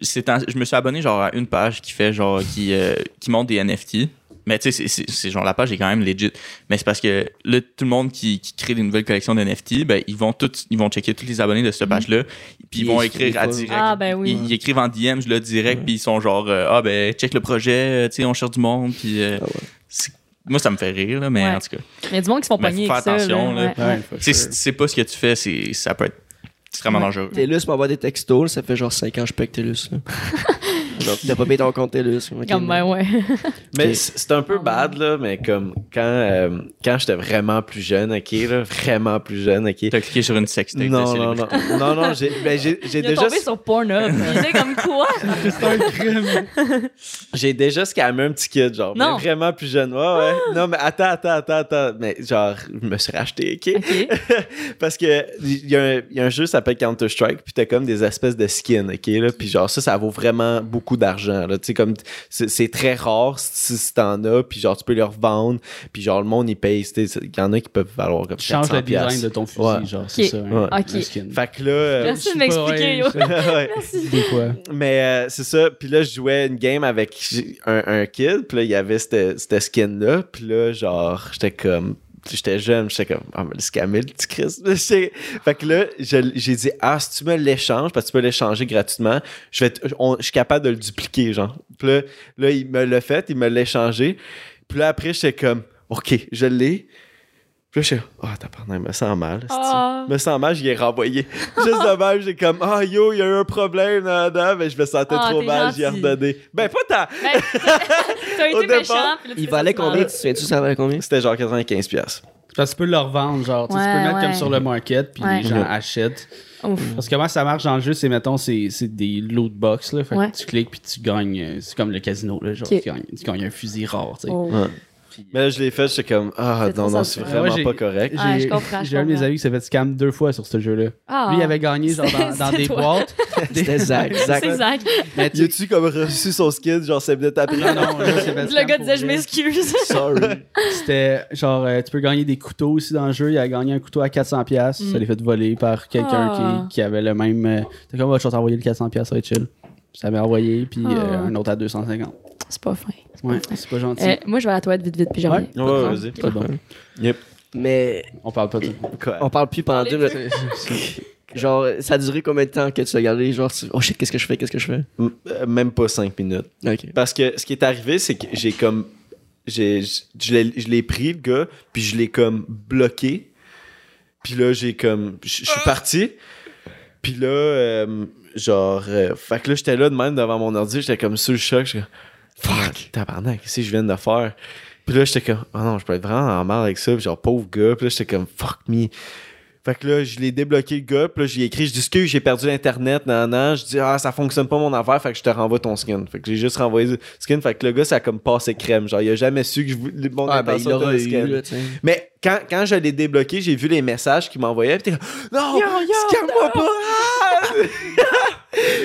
je me suis abonné, genre, à une page qui fait, genre, qui, euh, qui montre des NFT. Mais tu sais, c'est- genre, la page est quand même legit. Mais c'est parce que là, tout le monde qui, qui crée des nouvelles collections de NFT, ben, ils vont tous, ils vont checker tous les abonnés de cette page-là. Puis ils vont écrire à direct. Ah, ben oui. Ils, ils écrivent en DM, je le direct, puis ils sont genre, euh, ah, ben, check le projet, euh, tu sais, on cherche du monde, puis euh, c'est- moi, ça me fait rire, là, mais Ouais. en tout cas. Il y a du monde qui se font Mais pogner faut faire ça. attention, là. Ouais, si c'est pas ce que tu fais, c'est, ça peut être extrêmement Ouais. dangereux. TELUS m'envoie des textos, ça fait genre 5 ans que je paye TELUS. t'as pas payé ton compte TELUS. Comme, ben ouais. Mais c'est un peu Ah, bad, là, mais comme quand, euh, quand j'étais vraiment plus jeune, ok, là, vraiment plus jeune, ok. T'as cliqué sur une sextape. Non, non, célébrité. non, non, non, j'ai ben, déjà, tombé sur Pornhub. Il était comme quoi? C'est un crime. j'ai déjà scammé un petit kid, genre, Non. mais vraiment plus jeune, ouais, ouais. Non, mais attends, attends, attends, attends, mais genre, je me suis racheté, ok? Parce que il y, a un- il y a un jeu qui s'appelle Counter Strike, puis t'as comme des espèces de skins, ok là, puis genre ça, ça vaut vraiment beaucoup d'argent, là, tu sais comme c'est très rare si, si t'en as, puis genre tu peux les revendre, puis genre le monde il paye, tu sais, il y en a qui peuvent valoir comme Tu changes 400 le design piastres. de ton fusil, Ouais. genre, c'est ça. Ouais. Fait que là, euh, Merci de m'expliquer, ouais. Merci. Des fois. Mais euh, c'est ça. Puis là, je jouais une game avec un, un kid. Puis là, il y avait cette, cette skin-là. Puis là, genre, j'étais comme... J'étais jeune, j'étais comme, ah, mais le scammer, le petit Chris. Fait que là, je- j'ai dit, ah, si tu me l'échanges, parce que tu peux l'échanger gratuitement, je vais je suis capable de le dupliquer, genre. Puis là, là, il me l'a fait, il me l'a échangé. Puis là, après, j'étais comme, OK, je l'ai. Puis là, j'étais, ah, t'as pardon, il me sent mal. Ah. Me sent mal, je l'ai renvoyé. Juste de même, j'ai comme, ah, yo, il y a eu un problème mais je me sentais Ah, trop mal, j'ai redonné. Ben, pas tant. Ben, T'as Au été départ, méchant. puis là, tu Il fais valait combien? Tu te souviens-tu, ça valait combien? C'était genre 95$. piastres. Parce que tu peux le revendre, genre, tu sais, tu peux le Ouais, mettre comme ouais. sur le market, puis Ouais. les gens Mhm. achètent. Ouf. Parce que comment ça marche dans le jeu, c'est, mettons, c'est, c'est des loot box, là. Fait Ouais. que tu cliques, puis tu gagnes. euh, C'est comme le casino, là. Genre, Ok. tu, gagnes, tu gagnes un fusil rare, tu sais. Oh. Ouais. Mais là, je l'ai fait, j'étais comme, ah, C'est non, non, c'est Ouais, vraiment j'ai- pas correct. Ah, J'ai, je comprends, je j'ai un de mes amis qui s'est fait scam deux fois sur ce jeu-là. Ah. Lui, il avait gagné, genre, dans, des toi. boîtes. C'était Zach. Zach. C'est Zach. Mais tu Y a-tu comme reçu son skin, genre 5 minutes après? non, non, c'est Le gars disait, je m'excuse. Sorry. C'était genre, euh, tu peux gagner des couteaux aussi dans le jeu. Il a gagné un couteau à 400$. pièces Mm. Ça l'est fait voler par quelqu'un Ah. qui, qui avait le même. euh, T'es comme, va, je vais t'envoyer le 400$, pièces ça va être chill. Ça m'avait envoyé, puis euh, Ah. un autre à 250$. C'est pas fin. Ouais, c'est pas gentil. Euh, moi, je vais à la toilette vite, vite, puis je Ouais? reviens. Ouais, Pas vas-y. C'est bon. Yep. Mais On parle pas de. Quoi? on parle plus pendant deux minutes. Genre, ça a duré combien de temps que tu as gardé? Genre, tu- oh shit, qu'est-ce que je fais? Qu'est-ce que je fais? Euh, Même pas 5 minutes. Ok. Parce que ce qui est arrivé, c'est que j'ai comme. j'ai Je l'ai je l'ai pris, le gars, puis je l'ai comme bloqué. Puis là, j'ai comme. Je je suis parti. Puis là, euh, genre. euh, fait que là, j'étais là de même devant mon ordi, j'étais comme sur le choc. J'étais comme. Fuck, tabarnak, qu'est-ce que je viens de faire? Puis là, j'étais comme. Oh non, je peux être vraiment en mal avec ça. Puis genre, pauvre gars. Puis là, j'étais comme. Fuck me. Fait que là, je l'ai débloqué le gars, puis là, j'ai écrit, je dis, excuse, j'ai perdu l'internet, nan, nan. Je dis, ah, ça fonctionne pas mon affaire, fait que je te renvoie ton skin. Fait que j'ai juste renvoyé le skin, fait que le gars, ça a comme passé crème. Genre, il a jamais su que je voulais mon Ah, ben, il eu, skin. là, sais. Mais quand, quand je l'ai débloqué, j'ai vu les messages qu'il m'envoyait, pis t'es comme, non, scanne-moi pas! Ah!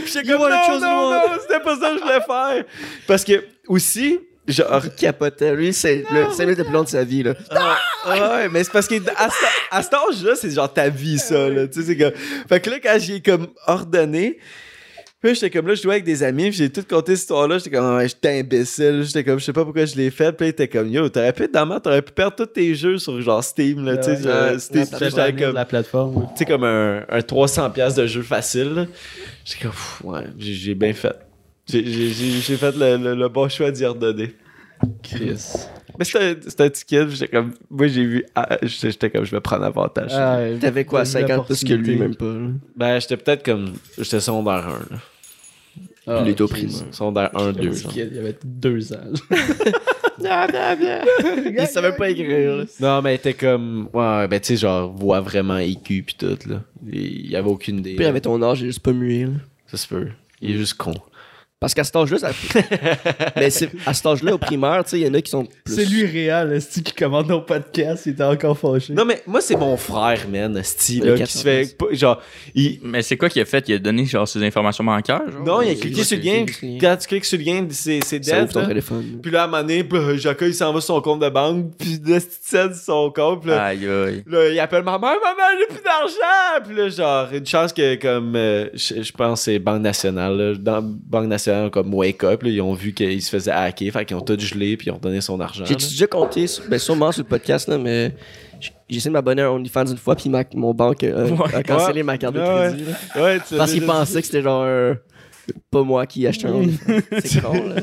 J'étais comme, non, non, non, c'était pas ça que je voulais faire. Parce que, aussi, genre, capotait. Lui, c'est le 5 minutes le plus long de sa vie, là. Ah, ouais, mais c'est parce que à, ce- à cet âge-là, c'est genre ta vie, ça, là. Tu sais, c'est comme. Fait que là, quand j'ai comme ordonné, puis j'étais comme là, je jouais avec des amis, puis j'ai tout compté cette histoire-là. J'étais comme, ouais, j'étais imbécile. J'étais comme, je sais pas pourquoi je l'ai fait. Puis là, il était comme, yo, t'aurais pu être dans ma- t'aurais pu perdre tous tes jeux sur genre Steam, là. Tu sais, ouais, j'étais comme. la plateforme. ouais. tu sais, comme un, un 300$ de jeu facile. là. J'étais comme, pff, ouais, j'ai bien fait. J'ai- J'ai j'ai- j'ai fait le, le- le bon choix d'y redonner. Chris. Mais c'était un- kid, j'étais comme, moi j'ai vu, ah, j'étais comme, je vais prendre avantage. Ah, T'avais quoi, T'as eu 50 plus que lui, même pas. là? Ben, j'étais peut-être comme, j'étais secondaire 1, là. Ah, Puis les taux Chris. primaires. Secondaire 1, 2, Le genre. kid, Il avait deux ans. Il savait pas écrire. Non, mais il était comme, ouais, ben, tu sais, genre, voix vraiment écu pis tout, là. Il y avait aucune idée. Puis, avec ton âge, il est juste pas muet, là. Ça se peut. Il est juste con. Parce qu'à cet âge-là, ça... Mais c'est- à cet âge-là, au primaire, tu sais, il y en a qui sont plus... C'est lui réel, c'est qui commande nos podcasts, il était encore fâché. Non, mais moi, c'est mon frère, man, Le là, qui se fait, pas- genre, il, Mais c'est quoi qu'il a fait? Il a donné genre ses informations bancaires? genre? non, il a cliqué sur le lien. Quand tu cliques sur le lien, c'est dead, ton téléphone. Puis là, à un moment donné, là, Jacques, il s'en va sur son compte de banque, puis là, c'est son compte, là, Aïe, aïe. Là, il appelle ma mère, maman, j'ai plus d'argent! Puis là, genre, une chance que, comme, euh, je, pense que c'est Banque Nationale, là, dans Banque Nationale, comme Wake Up, là, ils ont vu qu'il se faisait hacker, fait qu'ils ont tout gelé, puis ils ont donné son argent. J'ai déjà compté, sur- ben sûrement sur le podcast, là, mais j'ai essayé de m'abonner à OnlyFans une fois, puis ma- mon banque euh, Ouais. a cancellé Ouais. ma carte de crédit. là. Ouais, tu Parce sais, qu'il déjà- pensait que c'était genre un- pas moi qui achetais un OnlyFans. C'est con, là.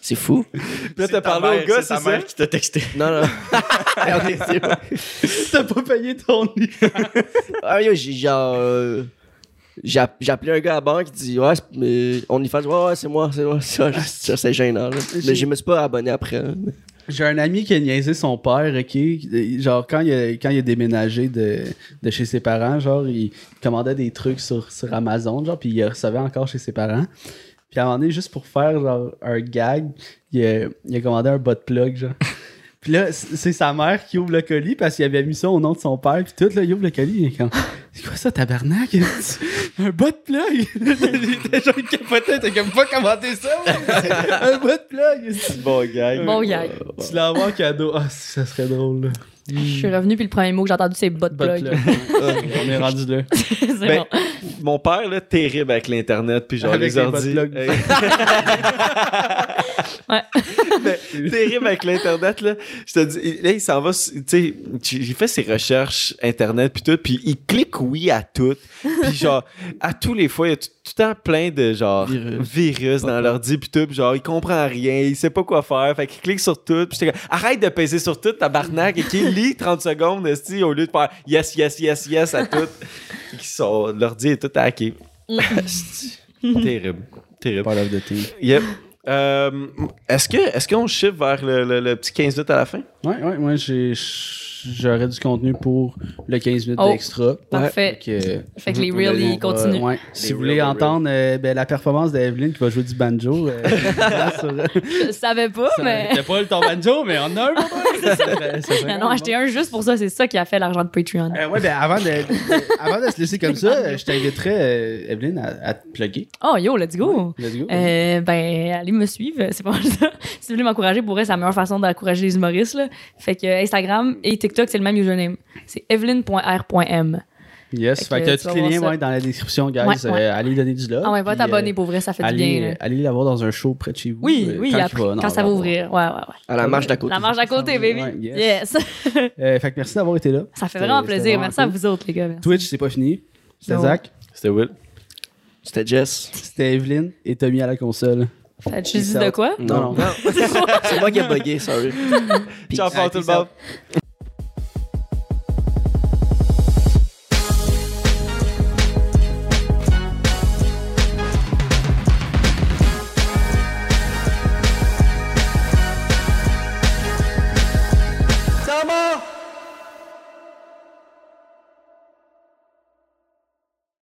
C'est fou. Puis là, t'as parlé au gars, c'est ta ça? mère qui t'a texté. Non, non. C'est- T'as pas payé ton lit. ah, yo, j'ai genre. euh, j'ai app- j'ai appelé un gars à la banque qui dit Ouais, mais OnlyFans, ouais, ouais, c'est moi, c'est moi. Ça, ça, c'est gênant. Là. Mais je me suis pas abonné après. là. J'ai un ami qui a niaisé son père, ok? Genre, quand il a, quand il a déménagé de, de chez ses parents, genre, il commandait des trucs sur, sur Amazon, genre, puis il recevait encore chez ses parents. Puis à un moment donné, juste pour faire, genre, un gag, il a, il a commandé un bot plug, genre. Puis là, c'est sa mère qui ouvre le colis parce qu'il avait mis ça au nom de son père. Puis tout, là, il ouvre le colis. Il est comme, c'est quoi ça, tabarnak? un bot plug? il était genre, il capotait. T'as comme pas commandé ça, un bot plug? Bon gag. Bon gag. Tu l'envoies en cadeau. Ah, si, ça serait drôle, là. Je suis revenu, puis le premier mot que j'ai entendu, c'est bot plug. plug. On est rendu là. c'est Ben, bon. Mon père, là, terrible avec l'Internet, puis genre Avec les les ordi. Ouais. Mais terrible avec l'internet là je te dis là il s'en va tu sais il fait ses recherches internet puis tout puis il clique oui à tout puis genre à tous les fois il y a tout, tout le temps plein de genre Virus. virus dans l'ordi puis tout puis genre il comprend rien il sait pas quoi faire fait qu'il clique sur tout puis j'étais arrête de peser sur tout tabarnak et qu'il lit 30 secondes esti, au lieu de faire yes yes yes yes à tout l'ordi est tout hacké terrible terrible of the team. Yep. Euh, est-ce que est-ce qu'on chiffre vers le, le- le petit 15 minutes à la fin? Ouais, ouais, moi, j'ai. J'aurais du contenu pour le 15 minutes Oh, d'extra. parfait. Fait que, Fait que les reels, on ils va- continuent. ouais. Si vous voulez entendre euh, ben, la performance d'Evelyn qui va jouer du banjo. euh, sur- Je savais pas, mais. T'as pas le ton banjo, mais on a un pour acheté un juste pour ça. C'est ça qui a fait l'argent de Patreon. Euh, ouais, ben avant de, de- avant de se laisser comme ça, euh, je t'inviterais, euh, Evelyne, à, à te plugger. Oh, yo, let's go! Let's go. Euh, ben, allez me suivre. C'est pas mal ça. si vous voulez m'encourager, pour vrai, c'est la meilleure façon d'encourager les humoristes. Là. Fait que euh, Instagram et TikTok, c'est le même username. C'est evelyn.r.m. yes, fait fait que que tu tous les liens ça. vont être dans la description, guys. Ouais, ouais. Euh, allez donner du love. Ah ouais, va t'abonner euh, pour vrai, ça fait du allez, bien. là. allez la voir dans un show près de chez vous. Oui, euh, oui, quand il après, va, non, quand ça va ouvrir. Ouais, ouais, ouais. À la marche d'à côté. La marche d'à côté, baby. Ouais, yes. yes. Euh, fait que merci d'avoir été là. ça fait vraiment plaisir. vraiment Merci à vous autres, les gars. Merci. Twitch, c'est pas fini. C'était. Zach, C'était Will. C'était Jess. c'était Evelyne et Tommy à la console. Fait que je dis de quoi? Non, non. C'est moi qui ai bugué, sorry. Ciao, tout le monde.